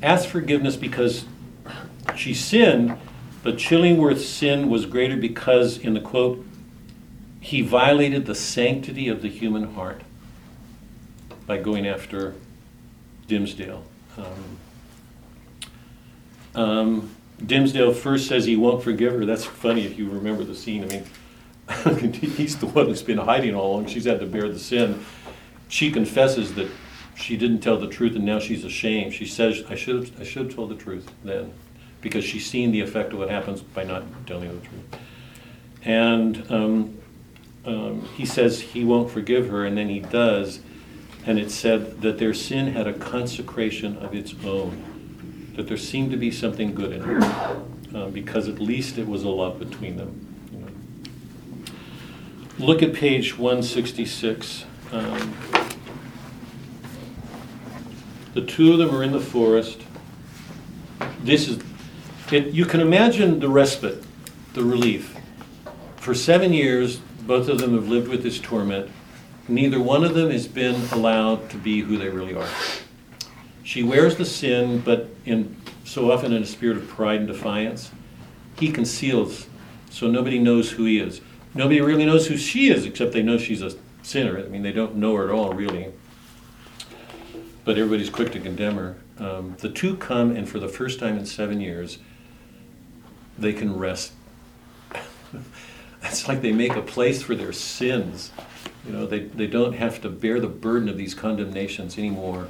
asks forgiveness because she sinned, but Chillingworth's sin was greater because, in the quote, he violated the sanctity of the human heart by going after Dimmesdale. Um, um, Dimmesdale first says he won't forgive her. That's funny if you remember the scene. I mean, he's the one who's been hiding all along. She's had to bear the sin. She confesses that she didn't tell the truth and now she's ashamed. She says, I should have, I should have told the truth then because she's seen the effect of what happens by not telling the truth. And um, um, he says he won't forgive her, and then he does. And it said that their sin had a consecration of its own, that there seemed to be something good in it, uh, because at least it was a love between them. Look at page 166. Um, the two of them are in the forest. This is, it, you can imagine the respite, the relief. For seven years, both of them have lived with this torment. Neither one of them has been allowed to be who they really are. She wears the sin, but in so often in a spirit of pride and defiance. He conceals, so nobody knows who he is. Nobody really knows who she is, except they know she's a sinner. I mean, they don't know her at all, really. But everybody's quick to condemn her. Um, the two come, and for the first time in seven years, they can rest. it's like they make a place for their sins. You know, they, they don't have to bear the burden of these condemnations anymore.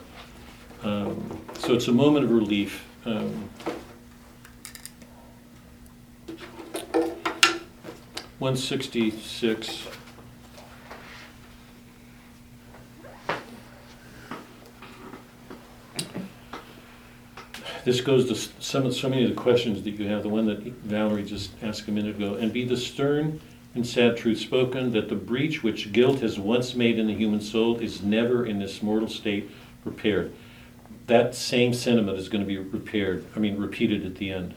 Um, so it's a moment of relief. Um, one sixty-six. This goes to some, so many of the questions that you have, the one that Valerie just asked a minute ago. And be the stern and sad truth spoken, that the breach which guilt has once made in the human soul is never in this mortal state repaired. That same sentiment is gonna be repaired, I mean, repeated at the end.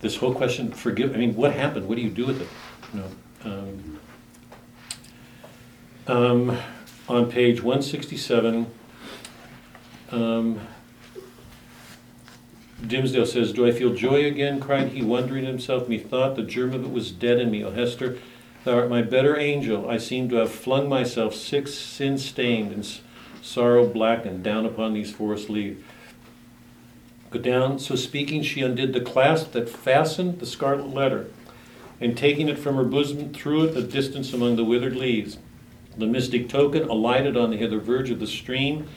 This whole question, forgive, I mean, what happened? What do you do with it? You know, um, um, on page one sixty-seven, um, Dimmesdale says, Do I feel joy again? cried he, wondering in himself. Methought the germ of it was dead in me. O Hester, thou art my better angel. I seem to have flung myself, sick, sin stained, and sorrow blackened, down upon these forest leaves. Go down. So speaking, she undid the clasp that fastened the scarlet letter, and taking it from her bosom, threw it a distance among the withered leaves. The mystic token alighted on the hither verge of the stream.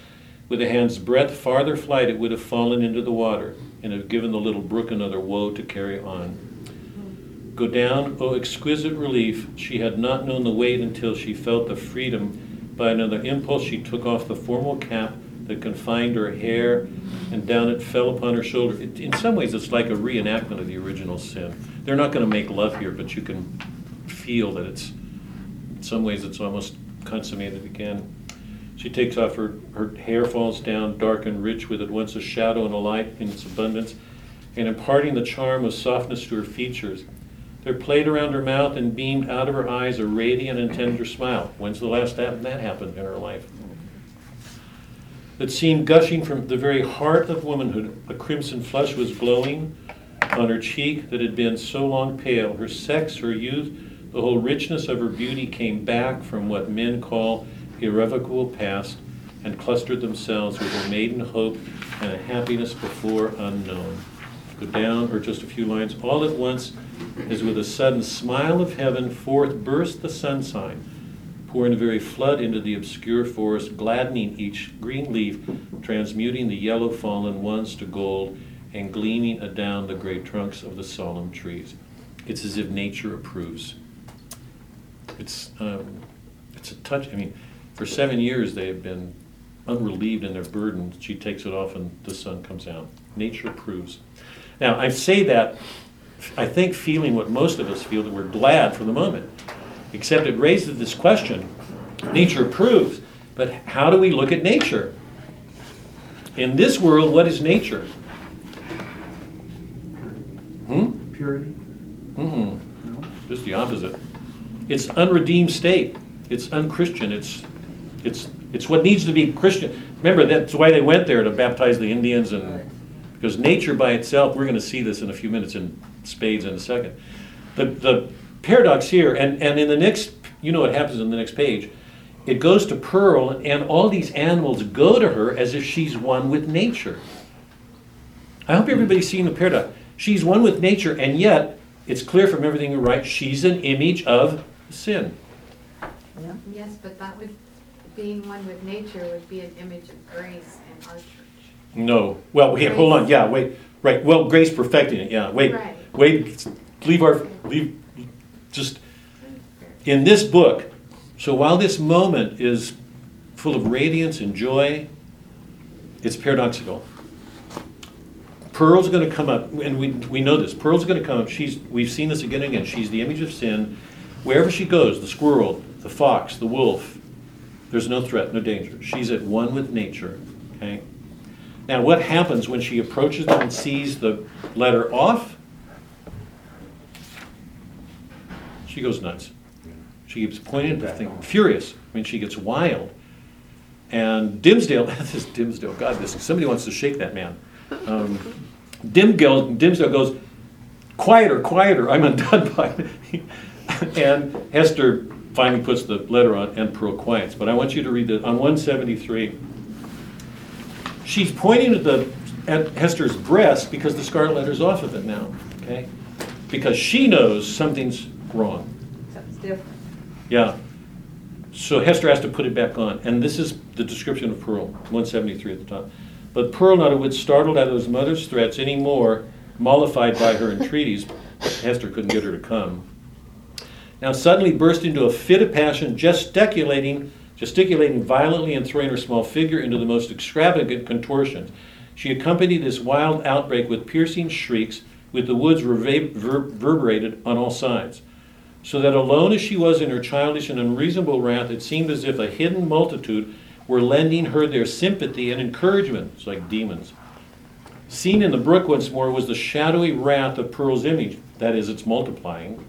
With a hand's breadth farther flight, it would have fallen into the water, and have given the little brook another woe to carry on. Go down, O exquisite relief! She had not known the weight until she felt the freedom. By another impulse, she took off the formal cap that confined her hair, and down it fell upon her shoulder. It, in some ways, it's like a reenactment of the original sin. They're not going to make love here, but you can feel that it's, in some ways, it's almost consummated again. She takes off her, her hair falls down, dark and rich, with at once a shadow and a light in its abundance, and imparting the charm of softness to her features. There played around her mouth and beamed out of her eyes a radiant and tender smile. When's the last time that happened in her life? That seemed gushing from the very heart of womanhood. A crimson flush was glowing on her cheek that had been so long pale. Her sex, her youth, the whole richness of her beauty came back from what men call irrevocable past and clustered themselves with a maiden hope and a happiness before unknown. Go down, or just a few lines. All at once, as with a sudden smile of heaven, forth burst the sunshine, pouring a very flood into the obscure forest, gladdening each green leaf, transmuting the yellow fallen ones to gold, and gleaming adown the great trunks of the solemn trees. It's as if nature approves. It's, um, it's a touch, I mean, for seven years, they have been unrelieved in their burden. She takes it off and the sun comes out. Nature approves. Now, I say that, I think, feeling what most of us feel, that we're glad for the moment. Except it raises this question nature approves, but how do we look at nature? In this world, what is nature? Hmm? Purity. Mm-mm. Just the opposite. It's unredeemed state. It's unchristian. It's it's it's what needs to be Christian. Remember that's why they went there to baptize the Indians and because nature by itself, we're going to see this in a few minutes in spades in a second. The the paradox here, and, and in the next, you know what happens in the next page, it goes to Pearl, and all these animals go to her as if she's one with nature. I hope everybody's seeing the paradox. She's one with nature, and yet it's clear from everything you write, she's an image of sin. Yeah. Yes, but that would, being one with nature would be an image of grace and our church. No. Well, wait, hold on. Yeah, wait. Right. Well, grace perfecting it. Yeah. Wait. Right. Wait. Leave our leave. Just in this book. So while this moment is full of radiance and joy, it's paradoxical. Pearl's going to come up, and we, we know this. Pearl's going to come up. She's we've seen this again and again. She's the image of sin. Wherever she goes, the squirrel, the fox, the wolf, there's no threat, no danger. She's at one with nature. Okay. Now, what happens when she approaches them and sees the letter off? She goes nuts. She keeps pointing at thing, furious. I mean, she gets wild. And Dimmesdale, this is Dimmesdale, God, this, somebody wants to shake that man. Um, Dimmesdale, Dimmesdale goes, quieter, quieter, I'm undone by. It. and Hester finally puts the letter on and Pearl quiets. But I want you to read the, on 173, she's pointing at the at Hester's breast because the scarlet letter's off of it now, okay? Because she knows something's wrong. Something's different. Yeah. So Hester has to put it back on. And this is the description of Pearl, 173 at the top. But Pearl, not a whit startled at his mother's threats any more, mollified by her entreaties, Hester couldn't get her to come. Now suddenly burst into a fit of passion, gesticulating, gesticulating violently and throwing her small figure into the most extravagant contortions. She accompanied this wild outbreak with piercing shrieks, with the woods rever- reverberated on all sides. So that alone as she was in her childish and unreasonable wrath, it seemed as if a hidden multitude were lending her their sympathy and encouragement. It's like demons. Seen in the brook once more was the shadowy wrath of Pearl's image, that is, it's multiplying,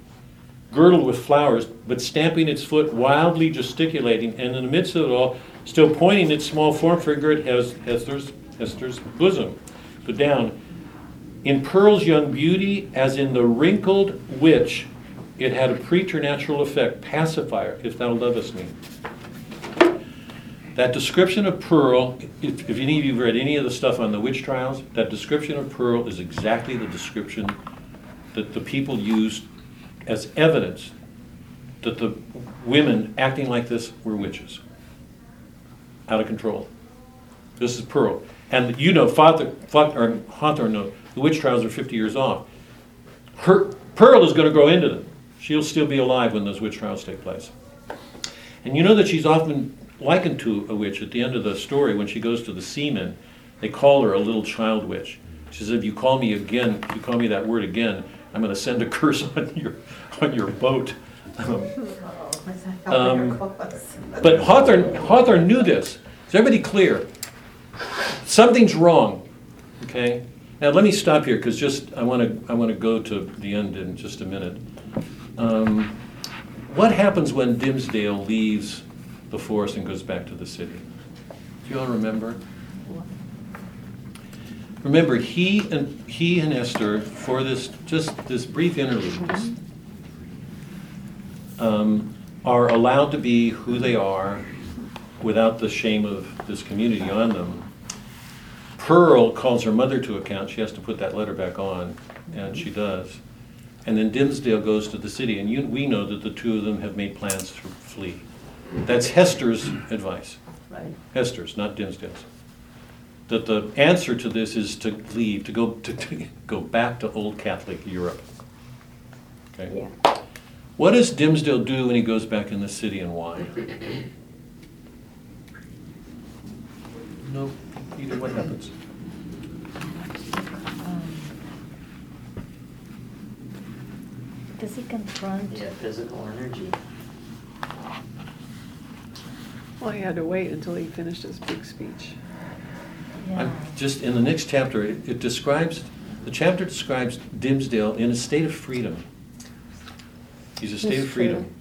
girdled with flowers, but stamping its foot, wildly gesticulating, and in the midst of it all, still pointing its small form figure at Hes- Hester's, Hester's bosom. But down, in Pearl's young beauty, as in the wrinkled witch, it had a preternatural effect, pacifier, if thou lovest me. That description of Pearl, if, if any of you have read any of the stuff on the witch trials, that description of Pearl is exactly the description that the people used as evidence that the women acting like this were witches. Out of control. This is Pearl. And you know, Father, Father, or Hawthorne knows, the witch trials are 50 years off. Her, Pearl is going to grow into them. She'll still be alive when those witch trials take place. And you know that she's often likened to a witch at the end of the story when she goes to the seamen. They call her a little child witch. She says, if you call me again, if you call me that word again, I'm going to send a curse on your, on your boat. Um, Um, but Hawthorne, Hawthorne knew this. Is everybody clear? Something's wrong. Okay. Now let me stop here because just I want to I want to go to the end in just a minute. Um, what happens when Dimmesdale leaves the forest and goes back to the city? Do you all remember? Remember, he and he and Hester for this just this brief interlude. um, are allowed to be who they are without the shame of this community on them. Pearl calls her mother to account. She has to put that letter back on, and she does. And then Dimmesdale goes to the city, and you, we know that the two of them have made plans to flee. That's Hester's advice. Right. Hester's, not Dimmesdale's. That the answer to this is to leave, to go to, to go back to old Catholic Europe. Okay. Yeah. What does Dimmesdale do when he goes back in the city and why? No, Peter, what happens? Um, does he confront? Yeah, physical energy. Well, he had to wait until he finished his big speech. I'm just, in the next chapter, it it describes, the chapter describes Dimmesdale in a state of freedom. He's a state of freedom. free.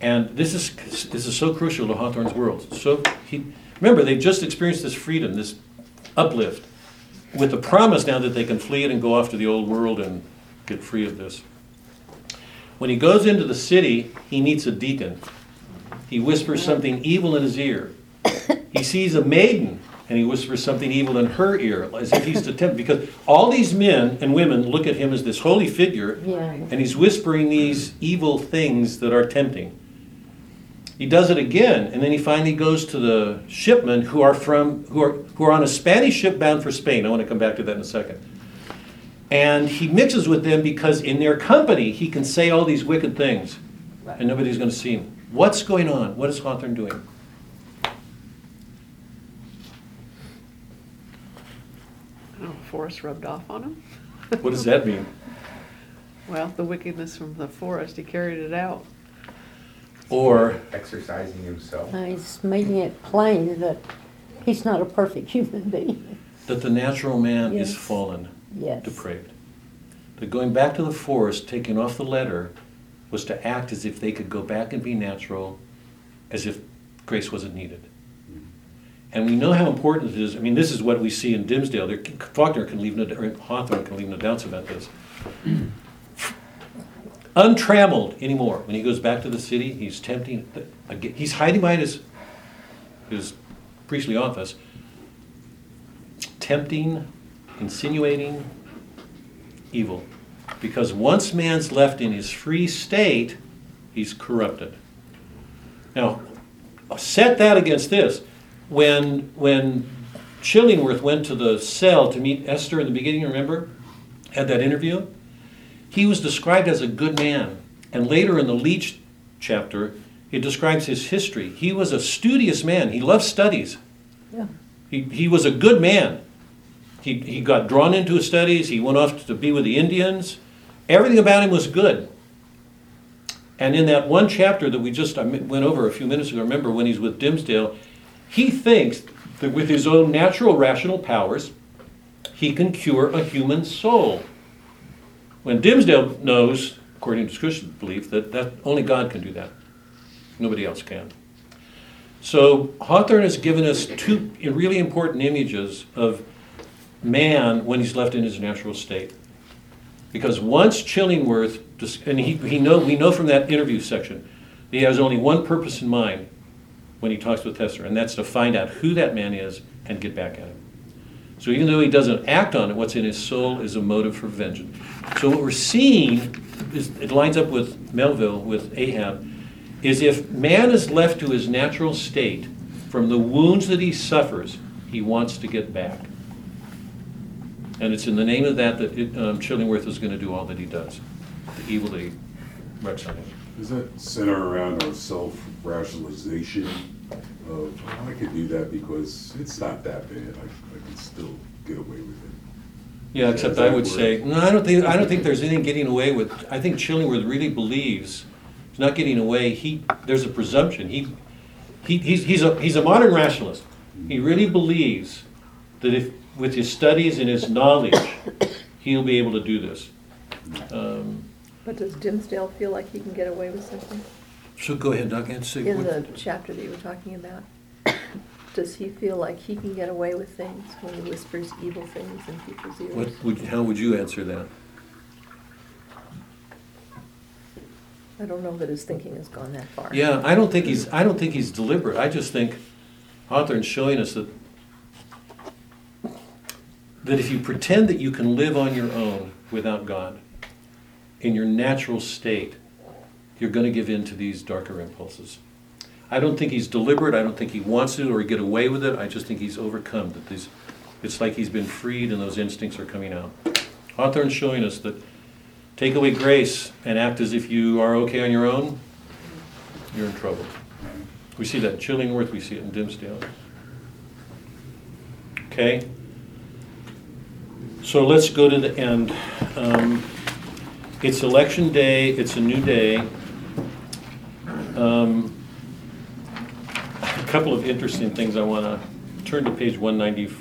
And this is, this is so crucial to Hawthorne's world. So, he, remember, they've just experienced this freedom, this uplift, with the promise now that they can flee it and go off to the old world and get free of this. When he goes into the city, he meets a deacon. He whispers something evil in his ear. He sees a maiden and he whispers something evil in her ear, as if he's to tempt. Because all these men and women look at him as this holy figure, Yeah. and he's whispering these evil things that are tempting. He does it again, and then he finally goes to the shipmen who are from who are who are on a Spanish ship bound for Spain. I want to come back to that in a second. And he mixes with them because in their company he can say all these wicked things, and nobody's going to see him. What's going on? What is Hawthorne doing? I don't know, forest rubbed off on him? What does that mean? Well, the wickedness from the forest, he carried it out. Or Exercising himself. Uh, He's making it plain that he's not a perfect human being. that the natural man is Yes. fallen, Yes. depraved. That going back to the forest, taking off the letter, was to act as if they could go back and be natural, as if grace wasn't needed. And we know how important it is. I mean, this is what we see in Dimmesdale. There, Faulkner can leave no, or Hawthorne can leave no doubts about this. Untrammeled anymore. When he goes back to the city, he's tempting. He's hiding behind his his priestly office, tempting, insinuating evil. Because once man's left in his free state, he's corrupted. Now, set that against this. When, when Chillingworth went to the cell to meet Hester in the beginning, remember? Had that interview? He was described as a good man. And later in the Leech chapter, it describes his history. He was a studious man, he loved studies. Yeah. He, he was a good man. He, he got drawn into his studies, he went off to be with the Indians. Everything about him was good. And in that one chapter that we just went over a few minutes ago, remember when he's with Dimmesdale, he thinks that with his own natural rational powers, he can cure a human soul. When Dimmesdale knows, according to Christian belief, that, that only God can do that. Nobody else can. So Hawthorne has given us two really important images of man when he's left in his natural state. Because once Chillingworth, and he, he know, we know from that interview section, he has only one purpose in mind when he talks with Hester, and that's to find out who that man is and get back at him. So even though he doesn't act on it, what's in his soul is a motive for vengeance. So what we're seeing is it lines up with Melville, with Ahab, is if man is left to his natural state from the wounds that he suffers, he wants to get back. And it's in the name of that that it, um, Chillingworth is going to do all that he does, the evil that he wrecks on him. That center around our self-rationalization of, "Oh, I could do that because it's not that bad, I, I can still get away with it? Yeah, except I would where- say, no, I don't think, I don't think there's anything getting away with, I think Chillingworth really believes, he's not getting away, he, there's a presumption, he, he, he's, he's a, he's a modern rationalist. He really believes that if, with his studies and his knowledge, he'll be able to do this. Um, But does Dimmesdale feel like he can get away with something? So go ahead, Doug, and say. In what- the chapter that you were talking about, does he feel like he can get away with things when he whispers evil things in people's ears? What would, how would you answer that? I don't know that his thinking has gone that far. Yeah, I don't think he's, I don't think he's deliberate. I just think Hawthorne's showing us that that if you pretend that you can live on your own without God, in your natural state, you're going to give in to these darker impulses. I don't think he's deliberate. I don't think he wants to or get away with it. I just think he's overcome that these. It's like he's been freed and those instincts are coming out. Hawthorne's showing us that take away grace and act as if you are okay on your own, you're in trouble. We see that in Chillingworth, we see it in Dimmesdale. Okay? So let's go to the end. Um, It's election day, it's a new day. Um, A couple of interesting things I want to, turn to page 190,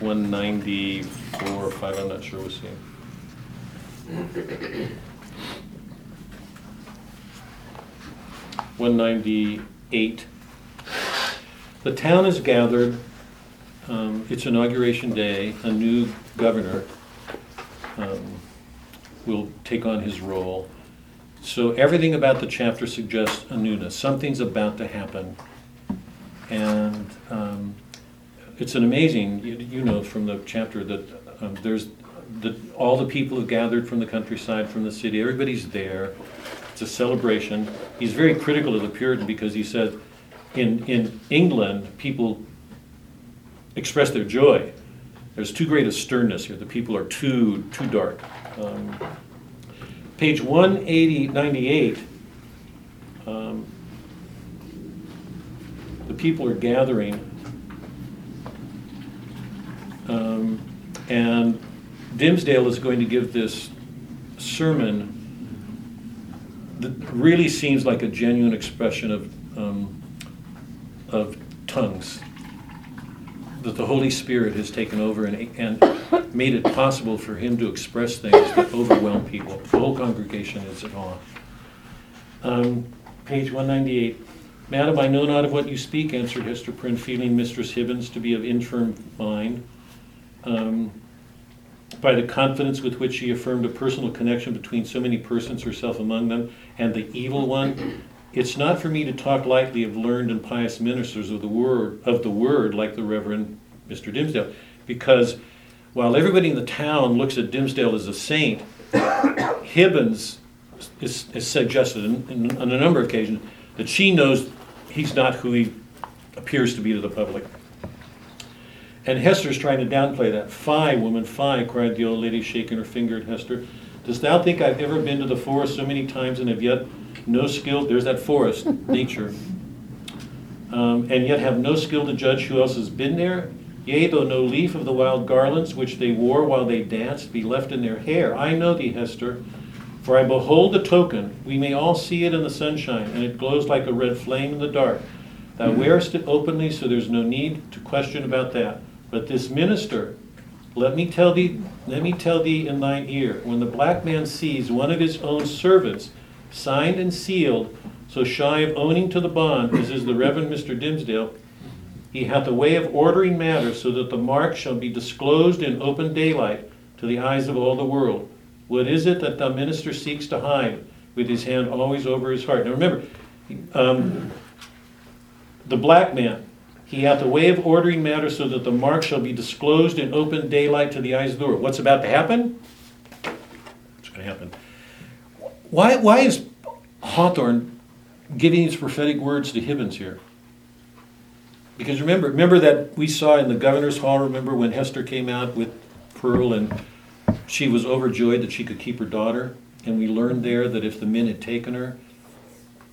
194 or 5, I'm not sure what's here. One ninety-eight. The town is gathered, um, it's inauguration day, a new governor, um, will take on his role. So everything about the chapter suggests a newness, something's about to happen. And, um, it's an amazing, you, you know from the chapter that, um, there's, that all the people have gathered from the countryside, from the city, everybody's there. It's a celebration. He's very critical of the Puritan because he said, in, in England, people express their joy. There's too great a sternness here. The people are too, too dark. Um, Page 180, 98, um, the people are gathering. Um, And Dimmesdale is going to give this sermon that really seems like a genuine expression of, um, of tongues. That the Holy Spirit has taken over and, and made it possible for him to express things that overwhelm people. The whole congregation is at awe. Um, page 198. Madam, I know not of what you speak, answered Hester Prynne, feeling Mistress Hibbins to be of infirm mind. Um, by the confidence with which she affirmed a personal connection between so many persons, herself among them, and the evil one. It's not for me to talk lightly of learned and pious ministers of the word, of the word, like the Reverend Mr. Dimmesdale, because while everybody in the town looks at Dimmesdale as a saint, Hibbins is, is suggested in, in, on a number of occasions that she knows he's not who he appears to be to the public. And Hester's trying to downplay that. Fie, woman, fie, cried the old lady, shaking her finger at Hester. Dost thou think I've ever been to the forest so many times and have yet no skill? There's that forest, nature. Um, and yet have no skill to judge who else has been there? Yea, though no leaf of the wild garlands which they wore while they danced be left in their hair. I know thee, Hester, for I behold the token. We may all see it in the sunshine, and it glows like a red flame in the dark. Thou wearest it openly, so there's no need to question about that. But this minister, let me tell thee, let me tell thee in thine ear, when the black man sees one of his own servants signed and sealed, so shy of owning to the bond as is the Reverend Mr. Dimmesdale, he hath a way of ordering matters so that the mark shall be disclosed in open daylight to the eyes of all the world. What is it that the minister seeks to hide with his hand always over his heart? Now remember, um, the black man, he hath a way of ordering matters so that the mark shall be disclosed in open daylight to the eyes of the world. What's about to happen? What's going to happen? Why, why is Hawthorne giving these prophetic words to Hibbins here? Because remember, remember that we saw in the governor's hall, remember when Hester came out with Pearl and she was overjoyed that she could keep her daughter? And we learned there that if the men had taken her,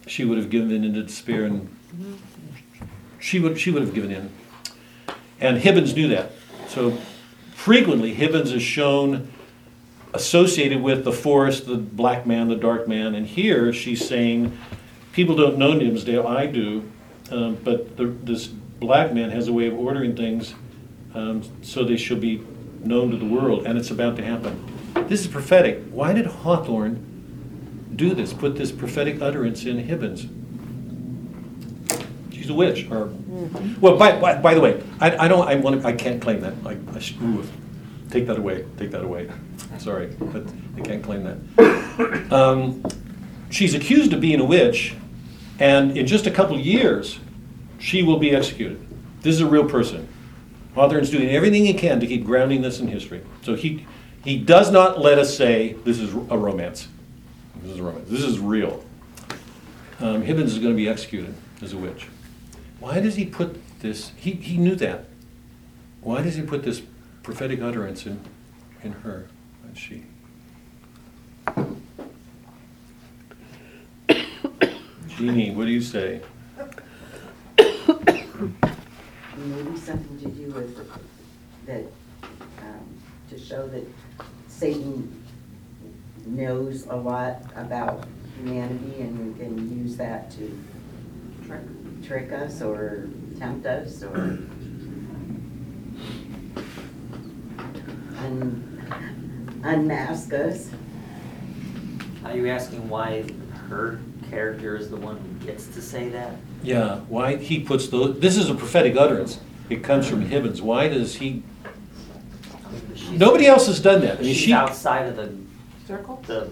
she would have given in into despair and she would, she would have given in. And Hibbins knew that. So frequently, Hibbins is shown associated with the forest, the black man, the dark man. And here she's saying, people don't know Dimmesdale, I do, um, but the, this black man has a way of ordering things um, so they shall be known to the world, and it's about to happen. This is prophetic. Why did Hawthorne do this, put this prophetic utterance in Hibbins? She's a witch, or, well, by, by, by the way, I, I don't, I want, I can't claim that. I, I, sh- ooh, take that away, take that away. Sorry, but I can't claim that. Um, she's accused of being a witch, and in just a couple years, she will be executed. This is a real person. Hawthorne's doing everything he can to keep grounding this in history. So he, he does not let us say this is a romance. This is a romance. This is real. Um, Hibbins is going to be executed as a witch. Why does he put this? He, he knew that. Why does he put this prophetic utterance in, in her? And she. Jeannie, what do you say? Maybe something to do with that, um, to show that Satan knows a lot about humanity and can use that to trick us or tempt us or un- unmask us. Are you asking why her character is the one who gets to say that? Yeah, why he puts the, this is a prophetic utterance. It comes from Hibbins. Why does he, She's- nobody else has done that. I mean, She's she, outside of the, Circle? the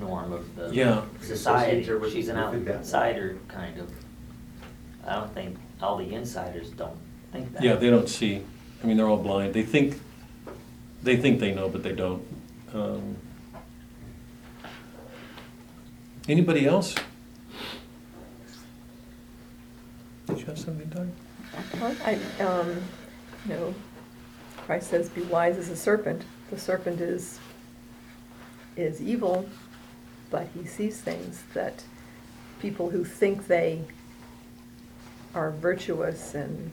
norm of the Yeah. society. Associates her with- She's an with that. outsider, kind of. I don't think, all the insiders don't think that. yeah, they don't see. I mean, they're all blind. They think, they think they know, but they don't. Um, Anybody else? Did you have something, Doug? Well, I, um, you know, Christ says, "Be wise as a serpent." The serpent is is evil, but he sees things that people who think they are virtuous and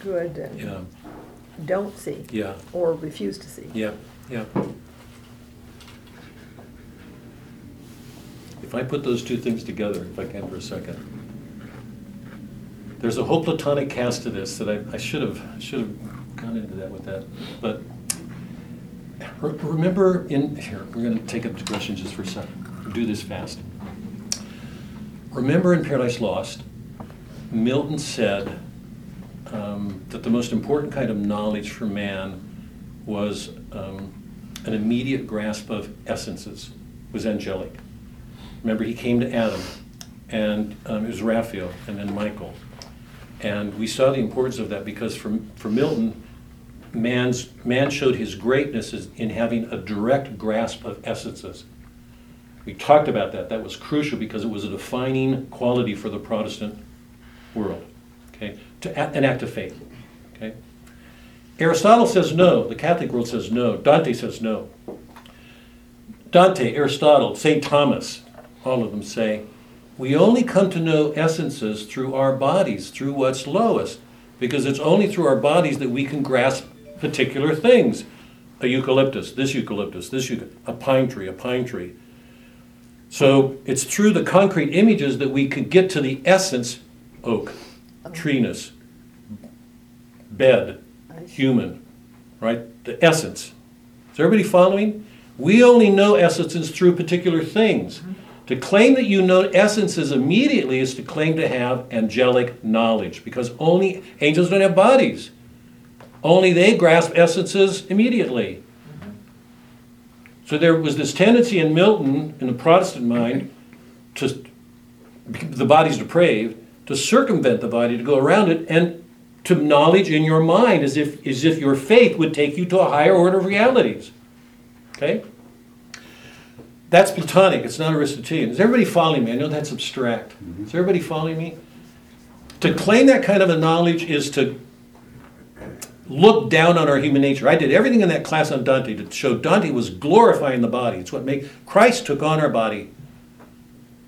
good and Yeah, don't see yeah, or refuse to see. yeah, yeah. If I put those two things together, if I can for a second, there's a whole platonic cast to this that I, I should have, should have gone into that with that, but re- remember in, here, we're gonna take a digression just for a second, do this fast. Remember in Paradise Lost, Milton said um, that the most important kind of knowledge for man was um, an immediate grasp of essences, was angelic. Remember, he came to Adam, and um, it was Raphael, and then Michael. And we saw the importance of that because for, for Milton, man's, man showed his greatness in having a direct grasp of essences. We talked about that. That was crucial because it was a defining quality for the Protestant world. Okay, to an act of faith. Okay, Aristotle says no. The Catholic world says no. Dante says no. Dante, Aristotle, St. Thomas, all of them say, we only come to know essences through our bodies, through what's lowest, because it's only through our bodies that we can grasp particular things. A eucalyptus, this eucalyptus, this eucalyptus, a pine tree, a pine tree. So it's through the concrete images that we can get to the essence oak, treeness, bed, human, right? The essence. Is everybody following? We only know essences through particular things. To claim that you know essences immediately is to claim to have angelic knowledge because only angels don't have bodies. Only they grasp essences immediately. So there was this tendency in Milton, in the Protestant mind, to the body's depraved, to circumvent the body, to go around it, and to knowledge in your mind as if, as if your faith would take you to a higher order of realities. Okay? That's Platonic, it's not Aristotelian. Is everybody following me? I know that's abstract. Mm-hmm. Is everybody following me? To claim that kind of a knowledge is to look down on our human nature. I did everything in that class on Dante to show Dante was glorifying the body. It's what made Christ took on our body.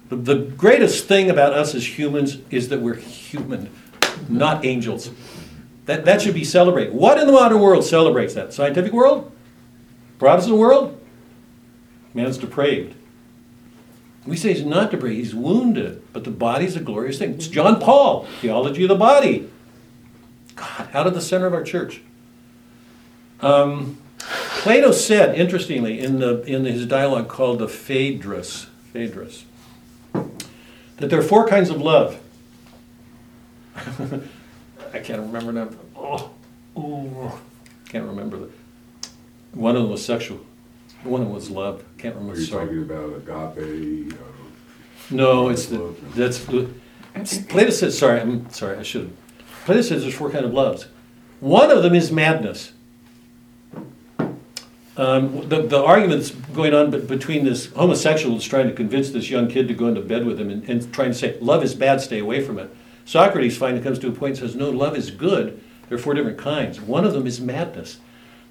The, greatest thing about us as humans is that we're human, not angels. That, that should be celebrated. What in the modern world celebrates that? Scientific world? Protestant world? Man's depraved. We say he's not depraved, he's wounded, but the body's a glorious thing. It's John Paul, theology of the body. God, out of the center of our church. Um, Plato said, interestingly, in, the, in his dialogue called the Phaedrus, Phaedrus, that there are four kinds of love. I can't remember now. Oh, oh, can't remember. The, one of them was sexual. One of them was love. Can't Are remember. you Sorry. talking about agape? uh, No, it's the, that's, Plato says, sorry, I'm sorry, I should have. Plato says there's four kind of loves. One of them is madness. Um, the, the arguments going on between this homosexual who's trying to convince this young kid to go into bed with him and, and trying to say, love is bad, stay away from it. Socrates finally comes to a point and says, no, love is good. There are four different kinds. One of them is madness.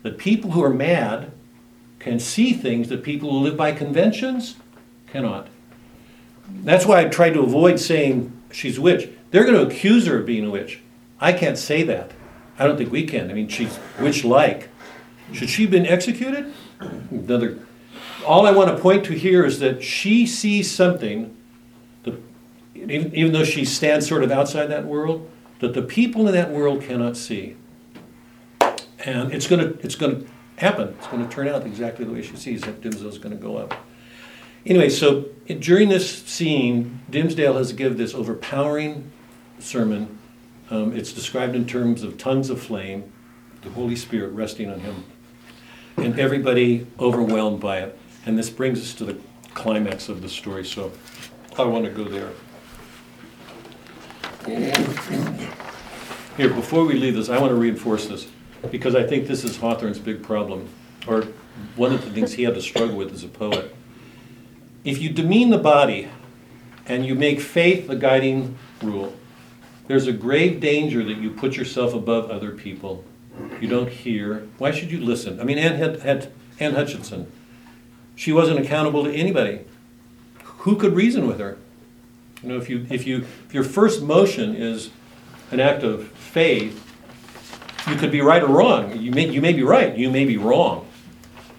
That people who are mad can see things that people who live by conventions cannot. That's why I tried to avoid saying she's a witch. They're going to accuse her of being a witch. I can't say that. I don't think we can. I mean, she's witch-like. Should she have been executed? Another. All I want to point to here is that she sees something, that, even, even though she stands sort of outside that world, that the people in that world cannot see. And it's going to, it's going to happen. It's going to turn out exactly the way she sees it. Dimmesdale's going to go up. Anyway, so in- during this scene, Dimmesdale has given this overpowering sermon. Um, it's described in terms of tongues of flame, the Holy Spirit resting on him, and everybody overwhelmed by it. And this brings us to the climax of the story, so I want to go there. Here, before we leave this, I want to reinforce this, because I think this is Hawthorne's big problem, or one of the things he had to struggle with as a poet. If you demean the body and you make faith the guiding rule, there's a grave danger that you put yourself above other people. You don't hear. Why should you listen? I mean, Anne, had, had, Anne Hutchinson, she wasn't accountable to anybody. Who could reason with her? You know, if you if you if your first motion is an act of faith, you could be right or wrong. You may you may be right. You may be wrong.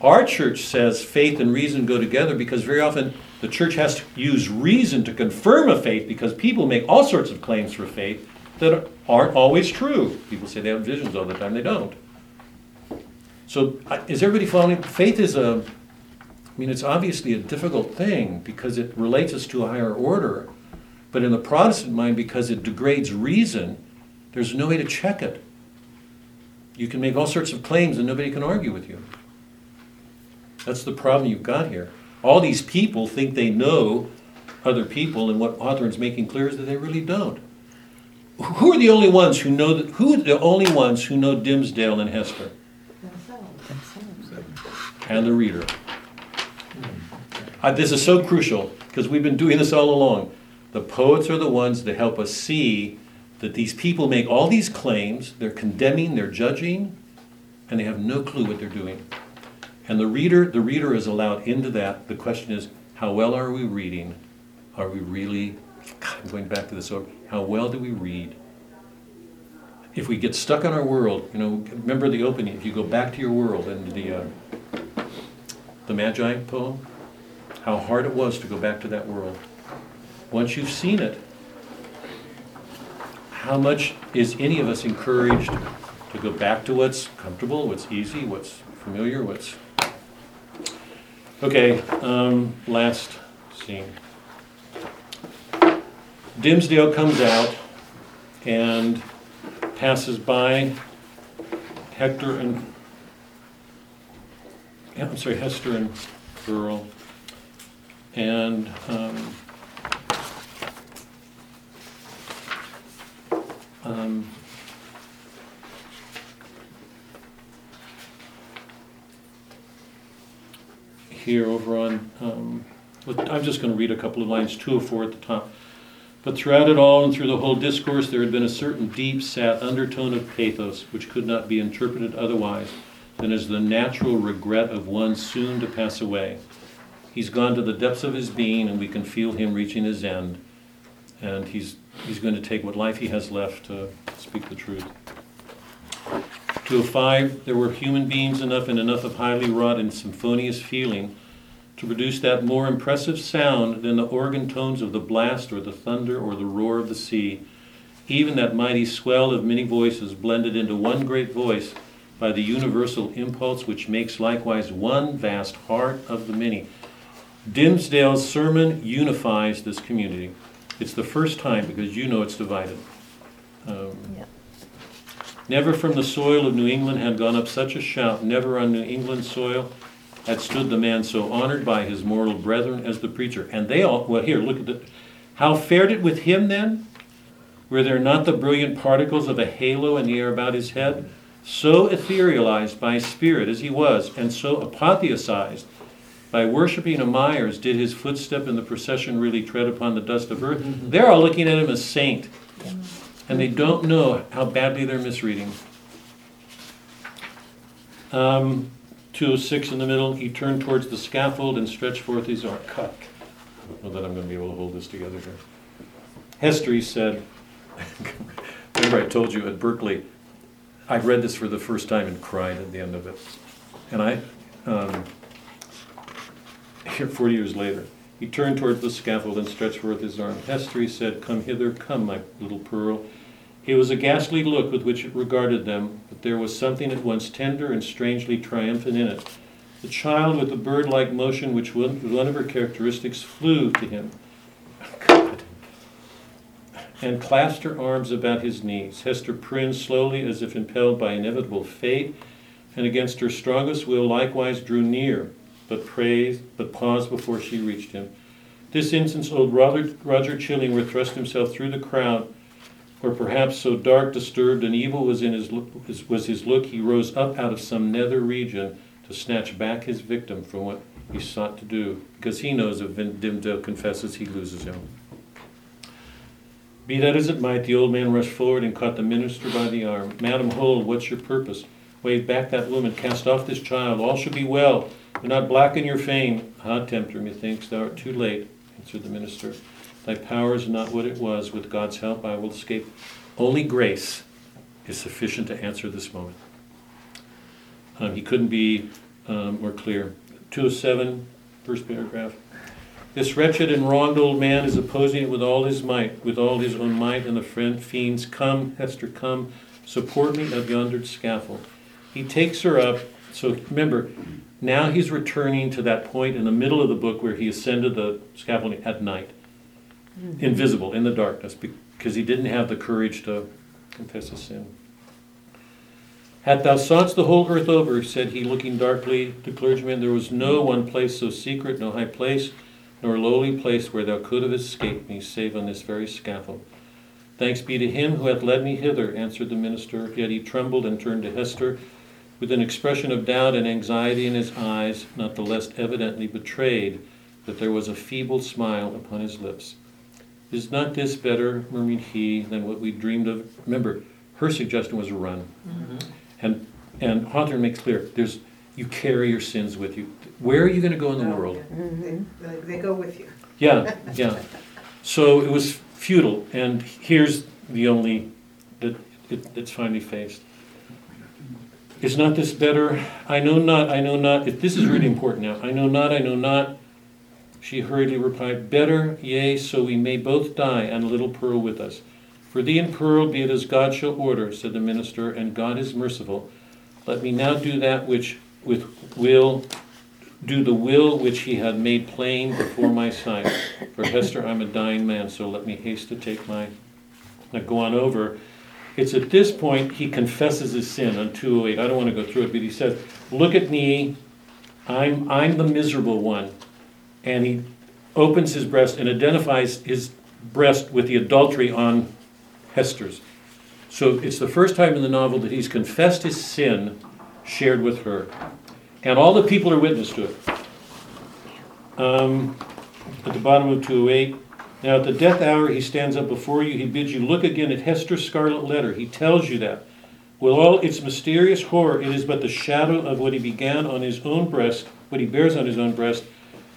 Our church says faith and reason go together because very often the church has to use reason to confirm a faith because people make all sorts of claims for faith that aren't always true. People say they have visions all the time, they don't. So, is everybody following? Faith is a, I mean, it's obviously a difficult thing because it relates us to a higher order. But in the Protestant mind, because it degrades reason, there's no way to check it. You can make all sorts of claims and nobody can argue with you. That's the problem you've got here. All these people think they know other people, and what Hawthorne's making clear is that they really don't. Who are the only ones who know that, who are the only ones who know Dimmesdale and Hester? And the reader. Uh, this is so crucial because we've been doing this all along. The poets are the ones that help us see that these people make all these claims, they're condemning, they're judging, and they have no clue what they're doing. And the reader, the reader is allowed into that. The question is, how well are we reading? Are we really, God, I'm going back to this how well do we read? If we get stuck in our world, you know, remember the opening, if you go back to your world and the, uh, the Magi poem, how hard it was to go back to that world. Once you've seen it, how much is any of us encouraged to go back to what's comfortable, what's easy, what's familiar, what's. Okay, um, last scene. Dimmesdale comes out and passes by Hector and. I'm sorry, Hester and Pearl. And um, um, here over on, um, I'm just going to read a couple of lines, two or four at the top. But throughout it all and through the whole discourse, there had been a certain deep, sad undertone of pathos which could not be interpreted otherwise than as the natural regret of one soon to pass away. He's gone to the depths of his being, and we can feel him reaching his end. And he's, he's going to take what life he has left to speak the truth. 205, there were human beings enough and enough of highly wrought and symphonious feeling to produce that more impressive sound than the organ tones of the blast or the thunder or the roar of the sea. Even that mighty swell of many voices blended into one great voice by the universal impulse which makes likewise one vast heart of the many. Dimmesdale's sermon unifies this community. It's the first time because you know it's divided. Um, Yeah. Never from the soil of New England had gone up such a shout, never on New England soil had stood the man so honored by his mortal brethren as the preacher. And they all, well, here, look at the, how fared it with him then? Were there not the brilliant particles of a halo in the air about his head? So etherealized by spirit as he was, and so apotheosized by worshiping a Myers, did his footstep in the procession really tread upon the dust of earth? They're all looking at him as saint, and they don't know how badly they're misreading. Um, 206 in the middle, he turned towards the scaffold and stretched forth his arm. Cut. I don't know that I'm going to be able to hold this together here. Hester, he said, remember I told you at Berkeley, I read this for the first time and cried at the end of it. And I, um, here 40 years later, he turned towards the scaffold and stretched forth his arm. Hester, he said, Come hither, come, my little pearl. It was a ghastly look with which it regarded them, but there was something at once tender and strangely triumphant in it. The child, with a bird like motion which was one of her characteristics, flew to him. God. And clasped her arms about his knees. Hester Prynne slowly as if impelled by inevitable fate, and against her strongest will likewise drew near, but praised, but paused before she reached him. This instance old Roger Chillingworth thrust himself through the crowd or perhaps so dark, disturbed, and evil was in his look, was his look, he rose up out of some nether region to snatch back his victim from what he sought to do, because he knows if Dimmesdale confesses, he loses him. Be that as it might, the old man rushed forward and caught the minister by the arm. Madam, hold, what's your purpose? Wave back that woman, cast off this child, all shall be well. Do not blacken your fame. Ah, tempter, methinks thou art too late, answered the minister. Thy power is not what it was. With God's help, I will escape. Only grace is sufficient to answer this moment. Um, he couldn't be um, more clear. 207, first paragraph. This wretched and wronged old man is opposing it with all his might, with all his own might, and the friend fiends, Come, Hester, come, support me at yonder scaffold. He takes her up. So remember, now he's returning to that point in the middle of the book where he ascended the scaffolding at night Mm-hmm. invisible in the darkness because he didn't have the courage to confess his sin. Had thou soughtst the whole earth over, said he, looking darkly to clergyman, there was no one place so secret, no high place, nor lowly place where thou could have escaped me, save on this very scaffold. Thanks be to him who hath led me hither, answered the minister. Yet he trembled and turned to Hester with an expression of doubt and anxiety in his eyes, not the less evidently betrayed that there was a feeble smile upon his lips. Is not this better, murmured he, than what we dreamed of? Remember, her suggestion was a run. Mm-hmm. And And Hawthorne makes clear, there's, you carry your sins with you. Where are you gonna go in the Oh, world? They, they- they go with you. Yeah, yeah. So it was futile, and here's the only, that it, it's finally faced. Is not this better? I know not, I know not, if this is really important now, I know not, I know not. She hurriedly replied, Better, yea, so we may both die, and a little Pearl with us. For thee and Pearl, be it as God shall order, said the minister, and God is merciful. Let me now do that which with will do the will which he had made plain before my sight. For Hester, I'm a dying man, so let me haste to take my. Now go on over. It's at this point he confesses his sin on 208. I don't want to go through it, but he says, Look at me, I'm, I'm the miserable one. And he opens his breast and identifies his breast with the adultery on Hester's. So it's the first time in the novel that he's confessed his sin shared with her. And all the people are witness to it. Um, at the bottom of 208. Now, at the death hour, he stands up before you. He bids you look again at Hester's scarlet letter. He tells you that. With all its mysterious horror, it is but the shadow of what he began on his own breast, what he bears on his own breast,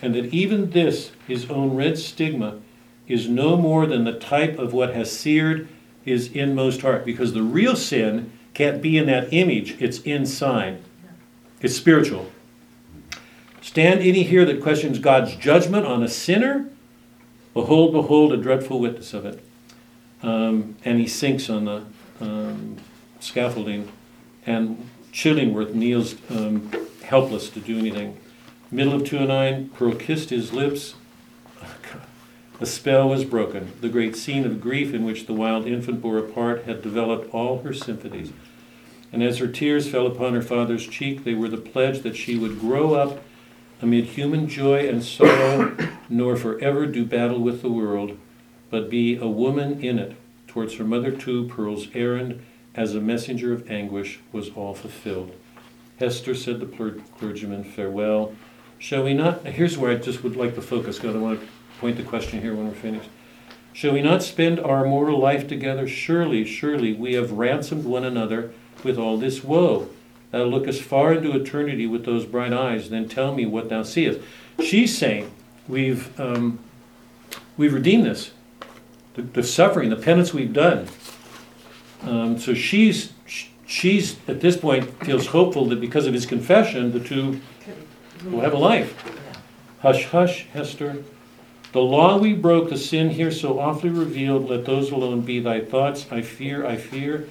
and that even this, his own red stigma, is no more than the type of what has seared his inmost heart. Because the real sin can't be in that image, it's inside. It's spiritual. Stand any here that questions God's judgment on a sinner? Behold, behold, a dreadful witness of it. Um, and he sinks on the um, scaffolding, and Chillingworth kneels um, helpless to do anything. Middle of 209, Pearl kissed his lips. The spell was broken. The great scene of grief in which the wild infant bore a part had developed all her sympathies. And as her tears fell upon her father's cheek, they were the pledge that she would grow up amid human joy and sorrow, nor forever do battle with the world, but be a woman in it. Towards her mother, too, Pearl's errand as a messenger of anguish was all fulfilled. Hester, said the clergyman, farewell. Shall we not? Here's where I just would like to focus, because I want to point the question here when we're finished. Shall we not spend our mortal life together? Surely, surely, we have ransomed one another with all this woe. Thou lookest far into eternity with those bright eyes, then tell me what thou seest. She's saying, we've, um, we've redeemed this. The, the suffering, the penance we've done. Um, so she's, she's, at this point, feels hopeful that because of his confession, the two will have a life. Hush, hush, Hester. The law we broke, the sin here so awfully revealed, let those alone be thy thoughts. I fear, I fear.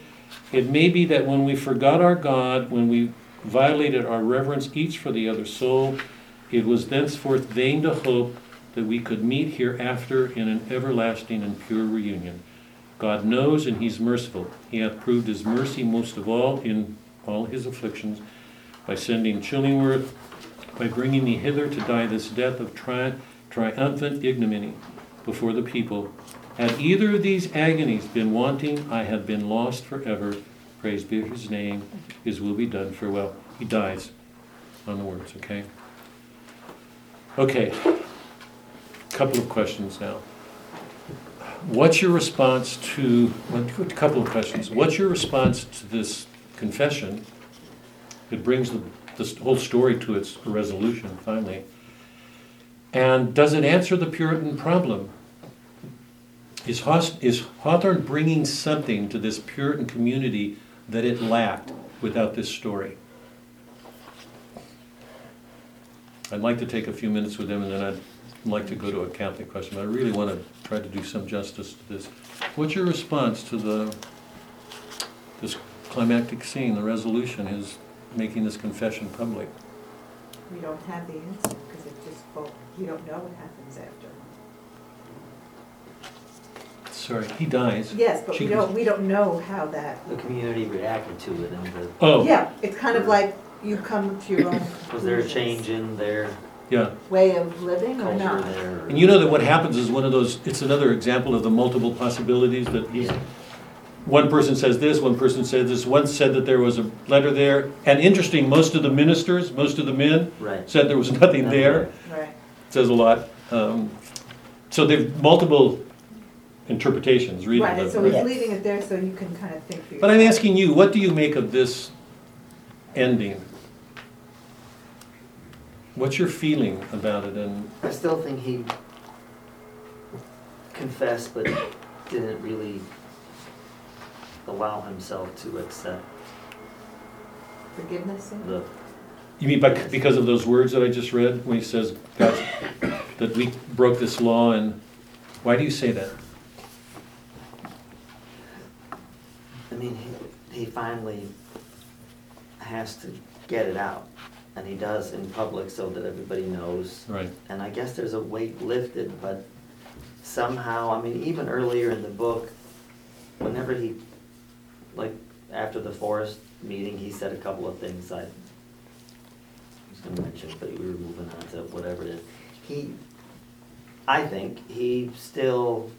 It may be that when we forgot our God, when we violated our reverence each for the other soul, it was thenceforth vain to hope that we could meet hereafter in an everlasting and pure reunion. God knows and He's merciful. He hath proved His mercy most of all in all His afflictions by sending Chillingworth, by bringing me hither to die this death of tri- triumphant ignominy before the people. Had either of these agonies been wanting, I had been lost forever. Praise be His name. His will be done. Farewell. He dies on the words, okay? Okay. Couple of questions now. What's your response to, well, a couple of questions. What's your response to this confession? It brings the, this whole story to its resolution finally. And does it answer the Puritan problem? Is, Haw- is Hawthorne bringing something to this Puritan community that it lacked without this story? I'd like to take a few minutes with him and then I'd like to go to a Catholic question. but I really want to try to do some justice to this. What's your response to the, this climactic scene, the resolution, his making this confession public? We don't have the answer, because it just, well, we don't know what happens after. Sorry, he dies. Yes, but She we goes- don't, we don't know how that, The community reacted to it, and the, Oh, yeah, it's kind of like you come to your own. was there a conclusions. change in their yeah. Way of living or culture not? there? And you know that what happens is one of those, it's another example of the multiple possibilities that he's, Yeah. One person says this, one person says this, one said that there was a letter there. And interesting, most of the ministers, most of the men Right. said there was nothing there. Right. Says a lot. Um, So they've multiple interpretations, reading Right, and them. so he's Yes. leaving it there so you can kind of think for. But I'm asking you, what do you make of this ending. What's your feeling about it? And I still think he confessed, but didn't really allow himself to accept Forgiveness? the, you mean by, because of those words that I just read when he says God, that we broke this law and why do you say that? I mean, he, he finally has to get it out. And he does in public so that everybody knows. Right. And I guess there's a weight lifted, but somehow, I mean, even earlier in the book, whenever he, like, after the forest meeting, he said a couple of things I was gonna mention, but we were moving on to whatever it is. He, I think, he still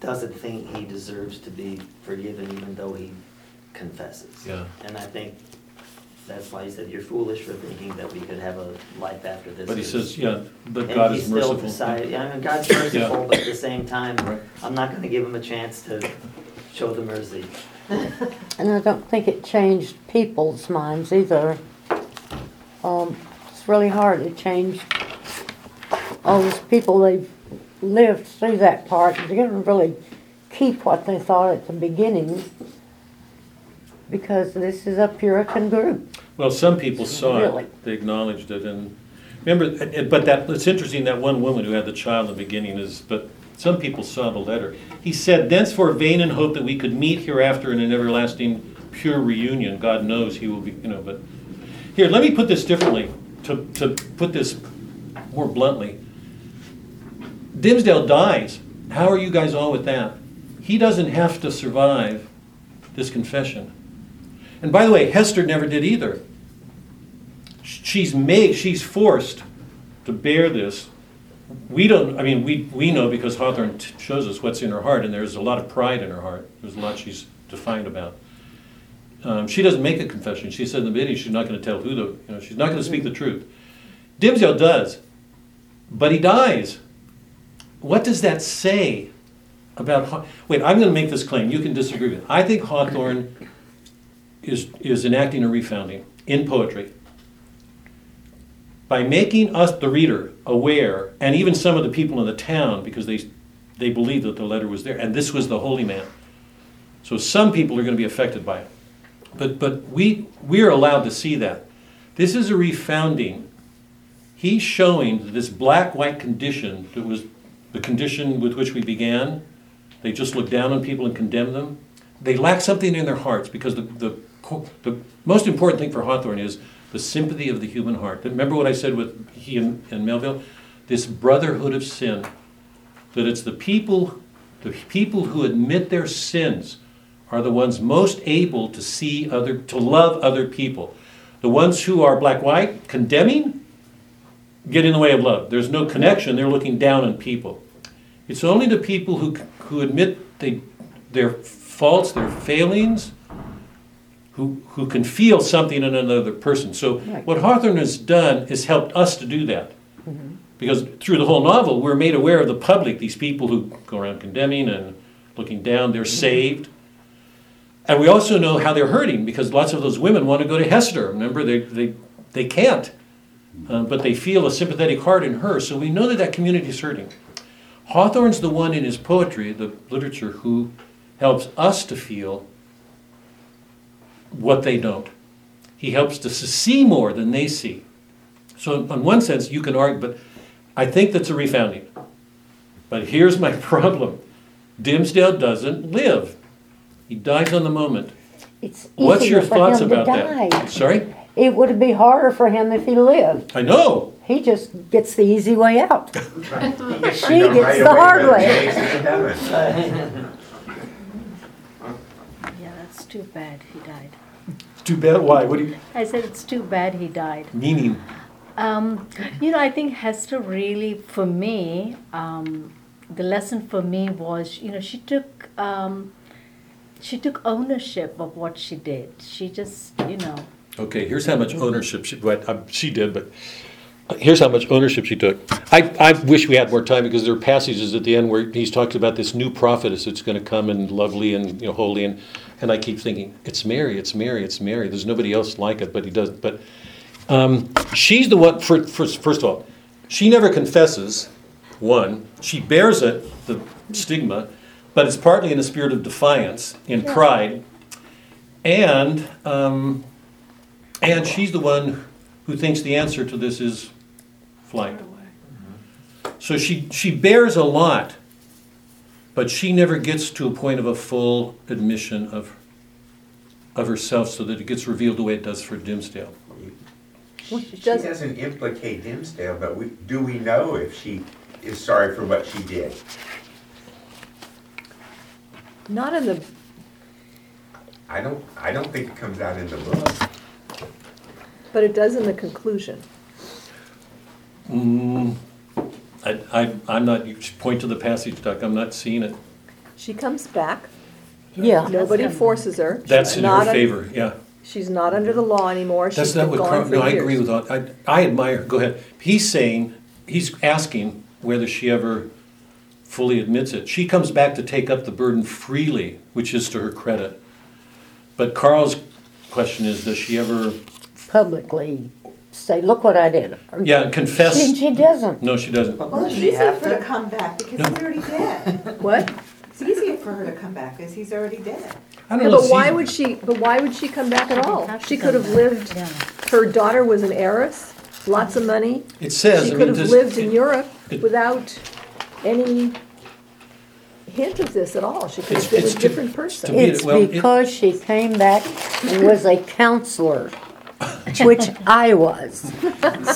doesn't think he deserves to be forgiven even though he confesses. Yeah. And I think that's why he said, you're foolish for thinking that we could have a life after this. But he says, yeah, but And God he is still merciful. decided, yeah, I mean, God's merciful, but at the same time, Right. I'm not gonna give him a chance to show the mercy. And I don't think it changed people's minds either. Um, it's really hard to change all these people they've lived through that part. They're gonna really keep what they thought at the beginning because this is a Puritan group. Well, some people saw Really? it, they acknowledged it, and remember, and- but that, it's interesting, that one woman who had the child in the beginning is, but some people saw the letter. He said, thenceforth vain and hope that we could meet hereafter in an everlasting pure reunion. God knows he will be, you know, but, here, let me put this differently, to, to put this more bluntly. Dimmesdale dies, how are you guys all with that? He doesn't have to survive this confession. And by the way, Hester never did either. She's made, she's forced to bear this. We don't, I mean, we, we know because Hawthorne t- shows us what's in her heart, and there's a lot of pride in her heart. There's a lot she's defined about. Um, she doesn't make a confession. She said in the beginning she's not going to tell who the, you know, she's not going to speak the truth. Dimmesdale does, but he dies. What does that say about? Haw- Wait, I'm going to make this claim. You can disagree with. it. I think Hawthorne is, is enacting a refounding in poetry. By making us, the reader, aware, and even some of the people in the town, because they, they believe that the letter was there, and this was the holy man. So some people are going to be affected by it. But, but we, we are allowed to see that. This is a refounding. He's showing that this black white condition that was the condition with which we began, they just look down on people and condemn them. They lack something in their hearts because the, the, the most important thing for Hawthorne is the sympathy of the human heart. Remember what I said with he and, and Melville? This brotherhood of sin. That it's the people, the people who admit their sins are the ones most able to see other, to love other people. The ones who are black white, condemning, get in the way of love. There's no connection. They're looking down on people. It's only the people who, who admit they, their faults, their failings, who, who can feel something in another person. So Right. what Hawthorne has done is helped us to do that. Because through the whole novel, we're made aware of the public, these people who go around condemning and looking down, they're saved. And we also know how they're hurting because lots of those women want to go to Hester. Remember, they, they, they can't, uh, but they feel a sympathetic heart in her. So we know that that community is hurting. Hawthorne's the one in his poetry, the literature, who helps us to feel what they don't. He helps us to see more than they see. So, in one sense, you can argue, but I think that's a refounding. But here's my problem Dimmesdale doesn't live, he dies on the moment. It's What's easier your for thoughts him to about die. that? Sorry? It would be harder for him if he lived. I know. He just gets the easy way out. He gets She gets right the hard way. James is in heaven. Yeah, that's too bad he died. It's too bad. Why? What do you I said it's too bad he died. meaning? Um, you know, I think Hester really, for me, um, the lesson for me was, you know, she took um, she took ownership of what she did. She just, you know, Okay, here's how much ownership she, well, um, she did, but here's how much ownership she took. I, I wish we had more time because there are passages at the end where he's talks about this new prophetess that's going to come and lovely and you know holy, and And I keep thinking, it's Mary, it's Mary, it's Mary. There's nobody else like it, but he does. But um, she's the one. For, for, first of all, she never confesses. One, she bears it, the stigma, but it's partly in a spirit of defiance, in pride, and um, and she's the one who thinks the answer to this is flight. So she she bears a lot, but she never gets to a point of a full admission of of herself, so that it gets revealed the way it does for Dimmesdale. Well, she She does- doesn't implicate Dimmesdale, but we, do we know if she is sorry for what she did? Not in the, I don't, I don't think it comes out in the book. but it does in the conclusion. Mm, I, I, I'm not, you should point to the passage, Doc, I'm not seeing it. She comes back, Yeah, nobody forces her. That's She's in her not un- favor, yeah. She's not under the law anymore, That's she's not been what, Carl- gone for no, I agree years. with, all- I, I admire, go ahead. He's saying, he's asking whether she ever fully admits it. She comes back to take up the burden freely, which is to her credit. But Carl's question is, does she ever, publicly say, look what I did. yeah, confess? She, she doesn't. No, she doesn't. Well, Does it's she easier have for her to? to come back because No. he's already dead. What? It's easier for her to come back because he's already dead. I don't Yeah, know. but why would she, but why would she come back at all? She could have lived, yeah. her daughter was an heiress, lots of money. It says, She I could mean, have does- lived in Europe it- without any hint of this at all. She could It's- have been a it's to- different to person. me- It's well, it- because she came back and was a counselor, which I was.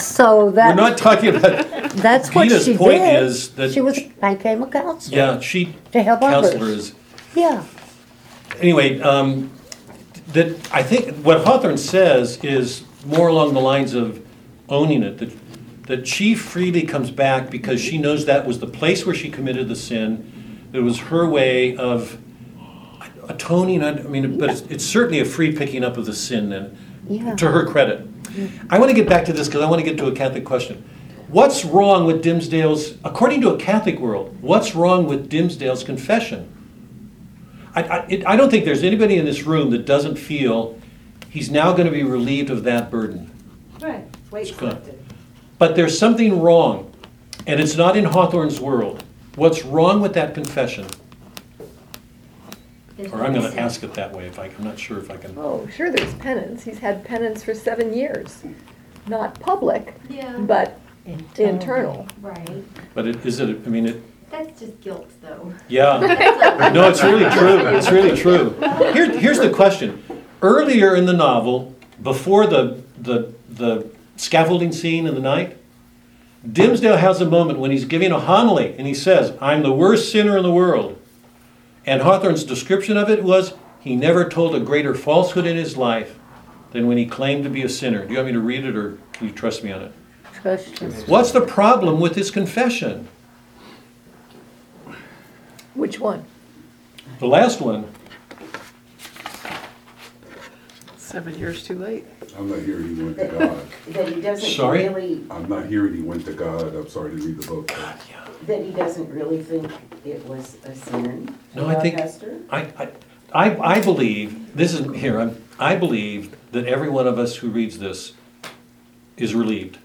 So We're that, not talking about, that's what Gina's she point did. is that She was, became a counselor. yeah, she, To help others. counselors. Yeah, Anyway, um, that, I think, what Hawthorne says is more along the lines of owning it, that, that she freely comes back because she knows that was the place where she committed the sin. It was her way of atoning, I mean, but it's, it's certainly a free picking up of the sin then, yeah. to her credit. I want to get back to this because I want to get to a Catholic question. What's wrong with Dimmesdale's, according to a Catholic world, what's wrong with Dimmesdale's confession? I, I, it, I don't think there's anybody in this room that doesn't feel he's now going to be relieved of that burden. Right. Weight lifted. But there's something wrong, and it's not in Hawthorne's world. What's wrong with that confession? Or I'm going to ask it that way if I, I'm not sure if I can. Oh, sure, there's penance. He's had penance for seven years. Not public, Yeah, but internal. right. But it, is it, I mean, it, That's just guilt, though. yeah. No, it's really true. It's really true. Here, here's the question. Earlier in the novel, before the, the, the scaffolding scene in the night, Dimmesdale has a moment when he's giving a homily and he says, I'm the worst sinner in the world. And Hawthorne's description of it was, he never told a greater falsehood in his life than when he claimed to be a sinner. Do you want me to read it or can you trust me on it? Trust you. What's the problem with his confession? Which one? The last one, Seven years too late. I'm not hearing he went to God. That he doesn't Sorry? really, I'm not hearing he went to God. I'm sorry to read the book. but- that he doesn't really think it was a sin. No, I about think- Hester? I, I, I I believe, this is, here, I'm, I believe that every one of us who reads this is relieved.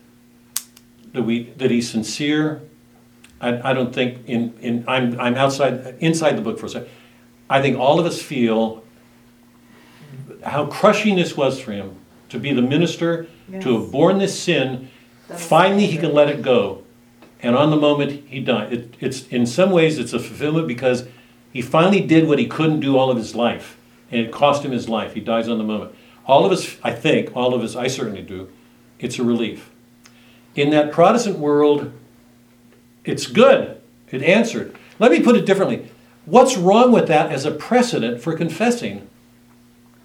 That we, that he's sincere. I, I don't think in, in, I'm, I'm outside, inside the book for a second. I think all of us feel how crushing this was for him, to be the minister, to have borne this sin, finally he can let it go. And on the moment, he died. It, it's, in some ways, it's a fulfillment because he finally did what he couldn't do all of his life. And it cost him his life. He dies on the moment. All of us, I think, all of us, I certainly do, it's a relief. In that Protestant world, it's good. It answered. Let me put it differently. What's wrong with that as a precedent for confessing?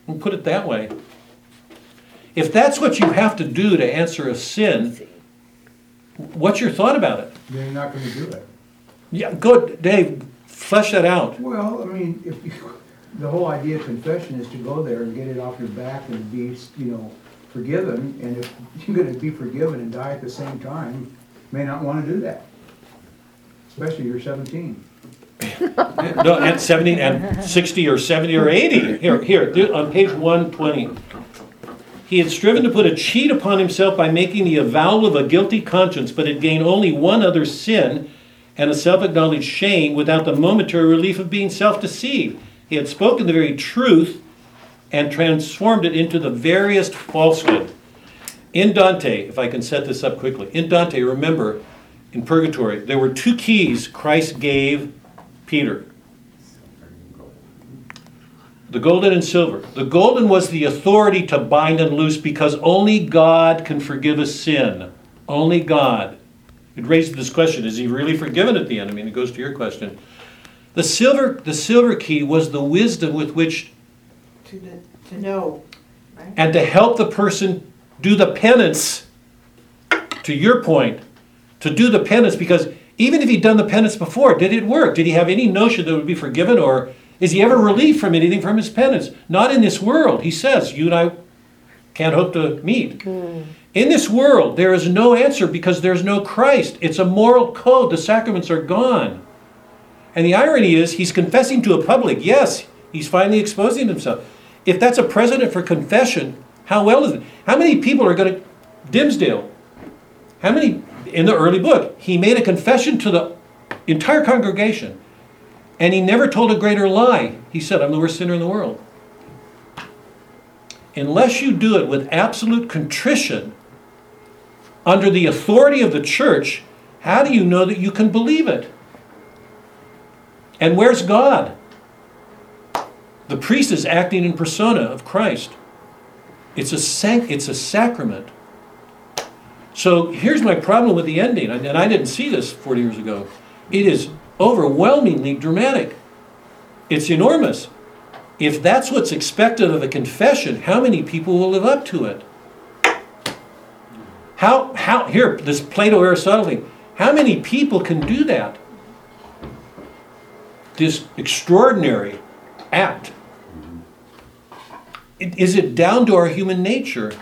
And put it that way. If that's what you have to do to answer a sin, what's your thought about it? They're not gonna do it. Yeah, good, Dave, flesh that out. Well, I mean, if, you- the whole idea of confession is to go there and get it off your back and be, you know, forgiven, and if you're gonna be forgiven and die at the same time, may not wanna do that. Especially if you're seventeen. No, and seventy, and sixty or seventy or eighty. Here, here, on page one twenty. He had striven to put a cheat upon himself by making the avowal of a guilty conscience, but had gained only one other sin and a self-acknowledged shame without the momentary relief of being self-deceived. He had spoken the very truth and transformed it into the veriest falsehood. In Dante, if I can set this up quickly, in Dante, remember, in Purgatory, there were two keys Christ gave Peter the golden and silver. The golden was the authority to bind and loose because only God can forgive a sin. Only God. It raised this question is he really forgiven at the end? I mean, it goes to your question. The silver, the silver key was the wisdom with which To, the- to know, right? and to help the person do the penance, to your point, to do the penance, because even if he'd done the penance before, did it work? Did he have any notion that it would be forgiven, or is he ever relieved from anything from his penance? Not in this world, he says. You and I can't hope to meet. Hmm. In this world, there is no answer because there's no Christ. It's a moral code. The sacraments are gone. And the irony is, he's confessing to a public. Yes, he's finally exposing himself. If that's a precedent for confession, how well is it? How many people are going to. Dimmesdale, how many. In the early book, he made a confession to the entire congregation, and he never told a greater lie. He said, I'm the worst sinner in the world. Unless you do it with absolute contrition, under the authority of the church, how do you know that you can believe it? And where's God? The priest is acting in persona of Christ. It's a sanc- it's a sacrament. So here's my problem with the ending, and I didn't see this 40 years ago. It is overwhelmingly dramatic. It's enormous. If that's what's expected of a confession, how many people will live up to it? How, how, here, this Plato Aristotle thing, how many people can do that? This extraordinary act. Is it down to our human nature?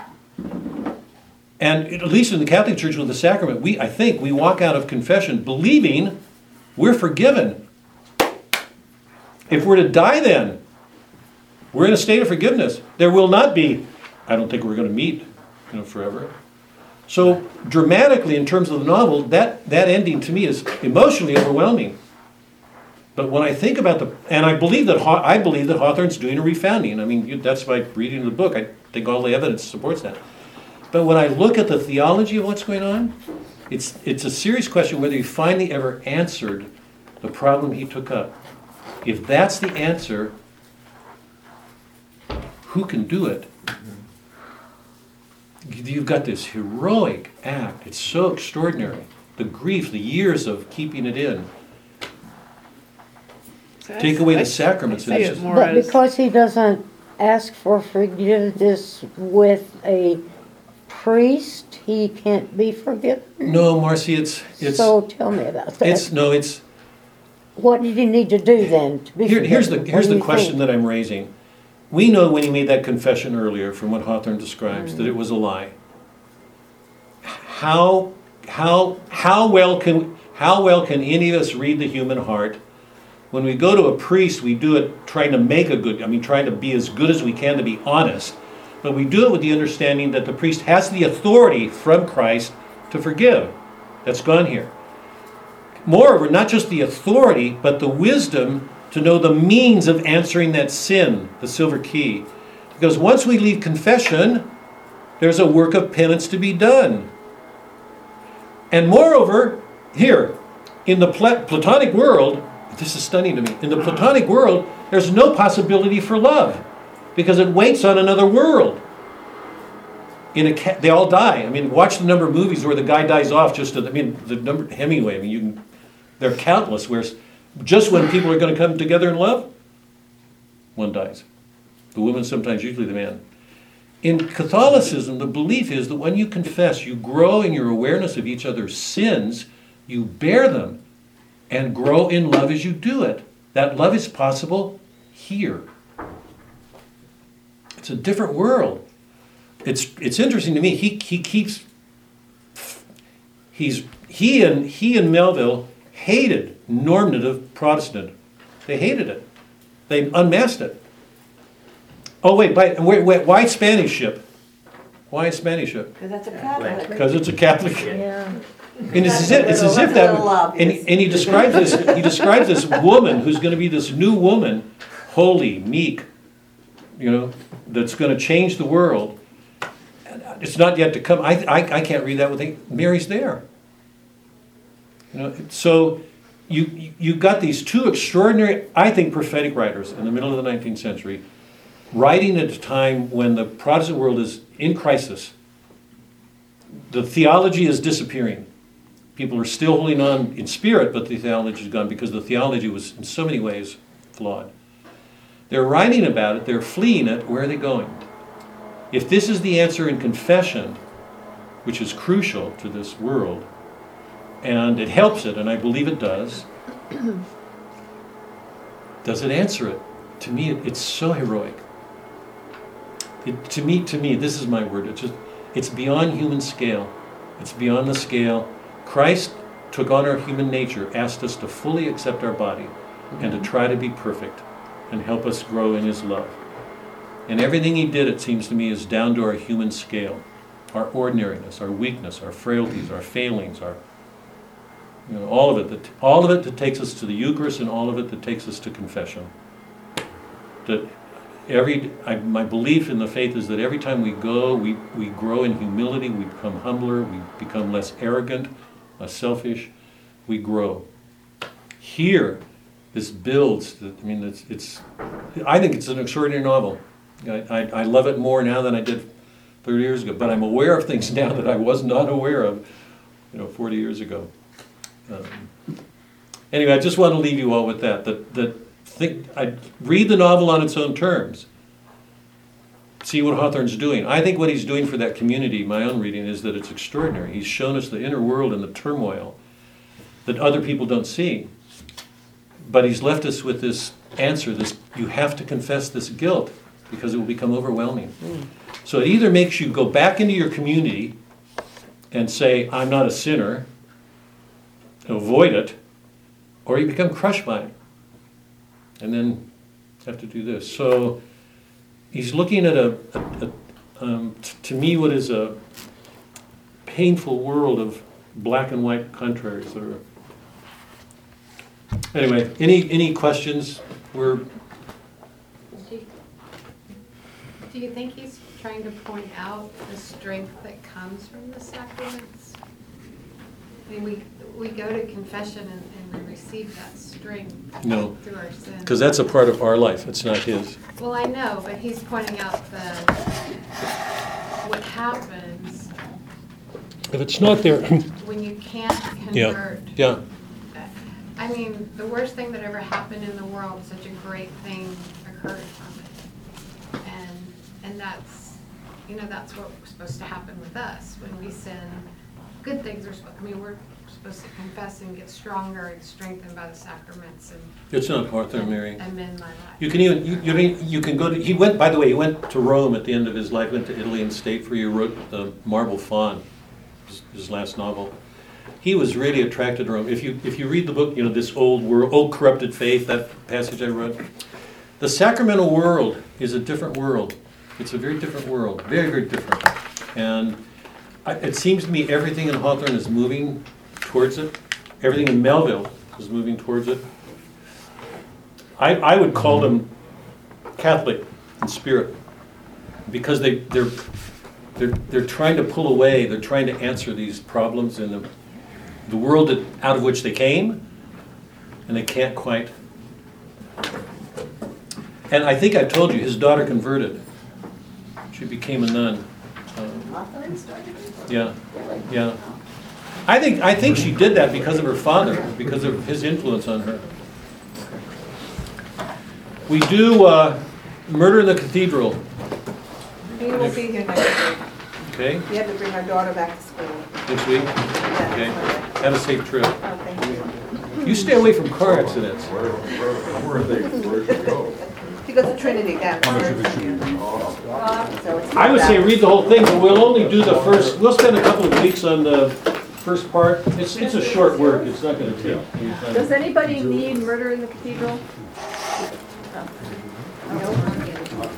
And at least in the Catholic Church with the sacrament, we, I think, we walk out of confession believing we're forgiven. If we're to die then, we're in a state of forgiveness. There will not be, I don't think we're going to meet, you know, forever. So dramatically, in terms of the novel, that, that ending to me is emotionally overwhelming. But when I think about the, and I believe that I believe that Hawthorne's doing a refounding. I mean, that's by reading the book. I think all the evidence supports that. But when I look at the theology of what's going on, it's it's a serious question whether he finally ever answered the problem he took up. If that's the answer, who can do it? Mm-hmm. You've got this heroic act. It's so extraordinary. The grief, the years of keeping it in. Take away the sacraments, I and it's just- But as, because he doesn't ask for forgiveness with a priest, he can't be forgiven? No, Marcy, it's it's So tell me about that. it's no, it's What did he need to do then to be Here, forgiven? here's the, What here's do the you question think? that I'm raising. We know when he made that confession earlier, from what Hawthorne describes, that it was a lie. How, how, how well can, how well can any of us read the human heart? When we go to a priest, we do it trying to make a good, I mean, trying to be as good as we can to be honest. But we do it with the understanding that the priest has the authority from Christ to forgive. That's gone here. Moreover, not just the authority, but the wisdom to know the means of answering that sin, the silver key. Because once we leave confession, there's a work of penance to be done. And moreover, here, in the Platonic world, this is stunning to me. In the Platonic world, there's no possibility for love because it waits on another world. In a ca- they all die. I mean, watch the number of movies where the guy dies off. Just to, I mean, the number Hemingway. I mean, you can, they're countless. Where just when people are going to come together in love, one dies. The woman sometimes, usually the man. In Catholicism, the belief is that when you confess, you grow in your awareness of each other's sins, you bear them, and grow in love as you do it. That love is possible here. It's a different world. It's it's interesting to me. He he keeps he's he and he and Melville hated normative Protestant They hated it. They unmasked it. Oh, wait, but, wait, wait, why Spanish ship? Why Spanish ship? Because that's a Catholic. Because it's a Catholic. Yeah. And it's as if, it's as if That's a that, and, obvious. and he describes this, he describes this woman who's gonna be this new woman, holy, meek, you know, that's gonna change the world. It's not yet to come, I, I, I can't read that with, Mary's there. You know, so you, you- you've got these two extraordinary, I think, prophetic writers in the middle of the nineteenth century, writing at a time when the Protestant world is in crisis. The theology is disappearing. People are still holding on in spirit, but the theology is gone because the theology was in so many ways flawed. They're writing about it, they're fleeing it, where are they going? If this is the answer in confession, which is crucial to this world, and it helps it, and I believe it does, does it answer it? To me, it- it's so heroic. It, to me, to me, this is my word. It's just, it's beyond human scale. It's beyond the scale. Christ took on our human nature, asked us to fully accept our body, and to mm-hmm. try to be perfect, and help us grow in His love. And everything He did, it seems to me, is down to our human scale, our ordinariness, our weakness, our frailties, our failings, our you know, all of it, that, all of it that takes us to the Eucharist and all of it that takes us to confession. That every, I, my belief in the faith is that every time we go, we, we grow in humility, we become humbler, we become less arrogant, less selfish, we grow. Here, this builds, I mean, it's, it's, I think it's an extraordinary novel. I, I, I love it more now than I did 30 years ago, but I'm aware of things now that I was not aware of, you know, 40 years ago. Um, Anyway, I just want to leave you all with that, that, that think, I, read the novel on its own terms. See what Hawthorne's doing. I think what he's doing for that community, my own reading, is that it's extraordinary. He's shown us the inner world and the turmoil that other people don't see. But he's left us with this answer, this, you have to confess this guilt, because it will become overwhelming. So it either makes you go back into your community and say, I'm not a sinner, avoid it, or you become crushed by it. And then have to do this. So he's looking at a, a, a um, t- to me, what is a painful world of black and white contraries. That are... Anyway, any any questions? We're Do you- think he's trying to point out the strength that comes from the sacraments? I mean, we, we go to confession and, and we receive that strength No. through our sin. because that's a part of our life. It's not his. Well, I know, but he's pointing out the, what happens If it's not there, when you can't yeah, convert. yeah. I mean, the worst thing that ever happened in the world, such a great thing occurred from it. And, and that's, you know, that's what's supposed to happen with us. When we sin, good things are, supposed. I mean, we're supposed to confess and get stronger and strengthened by the sacraments and. It's not Hawthorne, Mary. Amend my life. You can even you, you can go to he went by the way he went to Rome at the end of his life went to Italy and stayed for you wrote the Marble Faun his, his last novel he was really attracted to Rome. If you if you read the book you know this old world old corrupted faith that passage I read, the sacramental world is a different world. It's a very different world very very different. And I, it seems to me everything in Hawthorne is moving towards it. Everything in Melville is moving towards it. I, I would call them Catholic in spirit because they, they're, they're, they're trying to pull away, they're trying to answer these problems in the, the world that, out of which they came, and they can't quite. And I think I told you, his daughter converted. She became a nun. Um, Yeah, yeah. I think, I think she did that because of her father, because of his influence on her. We do uh, Murder in the Cathedral, He will be here next week. okay, We have to bring our daughter back to school. next week? Yeah, Okay. Next Monday. Have a safe trip. Oh, thank you. You stay away from car accidents. Where, where, where are they, where'd they go? She goes to Trinity down. How much of it should we, So it's I would say read the whole thing, but we'll only do the first, we'll spend a couple of weeks on the first part, it's, it's a short work, it's not gonna take any time. Does anybody need Murder in the Cathedral?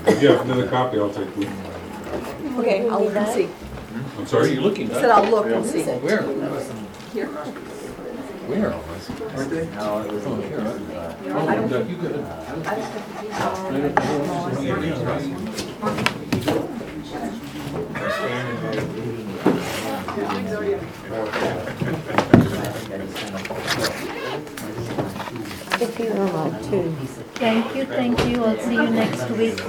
If you have another copy, I'll take one. Okay, I'll look and see. Hmm? I'm Where are sorry? you're looking I said? I'll look and see. Where? Here. Where? Aren't they? Oh, here, huh? Oh, Doug, you good? If you don't mind too. Thank you, thank you. I'll see you next week.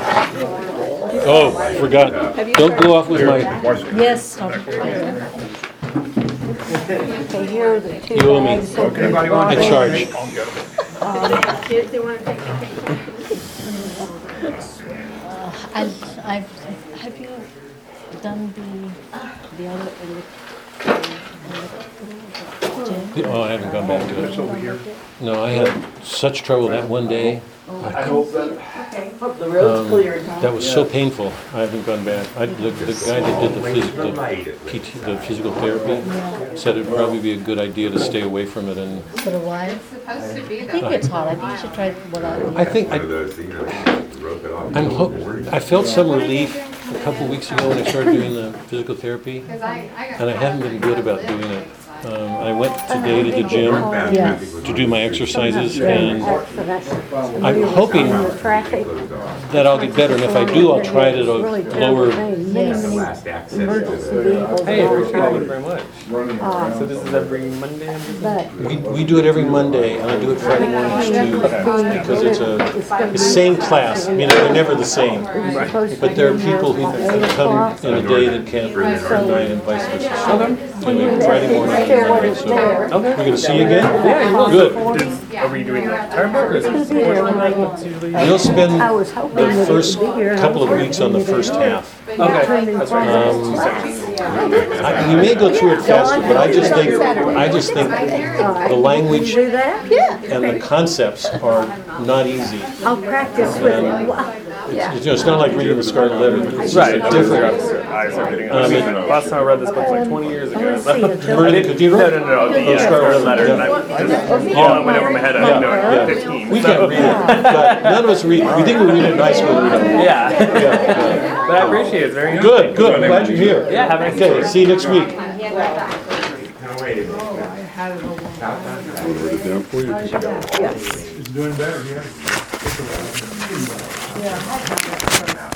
Oh, forgot. Don't go off with my, Yes. I'll- Okay, here are the two You owe me. bags. Anybody want- I strawberries. charge. Kids, um, they wanna take I'll, I've, have you done the, the other elec- elec- Oh, I haven't gone back to it. No, I had such trouble that one day. I hope that. Okay, hope the road's Um, cleared, huh? That was so painful, I haven't gone back. I, the, the guy that did the physical, PT, the physical therapy said it'd probably be a good idea to stay away from it and for a while? Supposed to be I that. think it's hard. I think you should try what I. I think, One of I, those, you know, rope it off. I'm hooked. I felt some relief a couple weeks ago when I started doing the physical therapy, Cause I, I got. and I haven't been good about doing it. Um, I went today to the gym to do my exercises, and I'm hoping that I'll get better, and if I do, I'll try to Really terrible lower. thing. Many, The many last access to emergency the. vehicles. Hey, and all appreciate it very much. So this is every Monday? I'm guessing? We, we do it every Monday, and I do it Friday mornings too, because it's a, the same class, you know, they're never the same. It's supposed to But there are people who about come in a day that can't run at night and vice versa. So, anyway, Friday morning, Sure what it's so, there. we're gonna see you again? Yeah, you will. Good. Are we doing that time or is it? It's gonna be there when I get- What's usually? You'll spend I was hoping the that first it'd be here. couple of weeks on the first half. Okay, that's right. Um, I- You may go through it faster, but I just think, I just think the language Do that? And the concepts are not easy. I'll practice with it. It's, you know, it's not like reading the Scarlet Letter, it's Right, just I a was different. there, eyes are getting, Um, I last time I read this book was like twenty years I ago. wanna so- see it. Murder in the Cathedral? No, no, no, no, the Oh, uh, Scarlet Scarlet Letter, and I, yeah. I just, all went over my head, I didn't know it Yeah. at fifteen. We so- can't read it, but none of us read, we think we read it in high school. we don't. Yeah, Yeah, but I appreciate it, it's very. Good, good, I'm glad you're here. Yeah, have a nice Okay, day. see you next week. Now, wait a minute. Write it down for you. It's doing better, yeah. Yeah.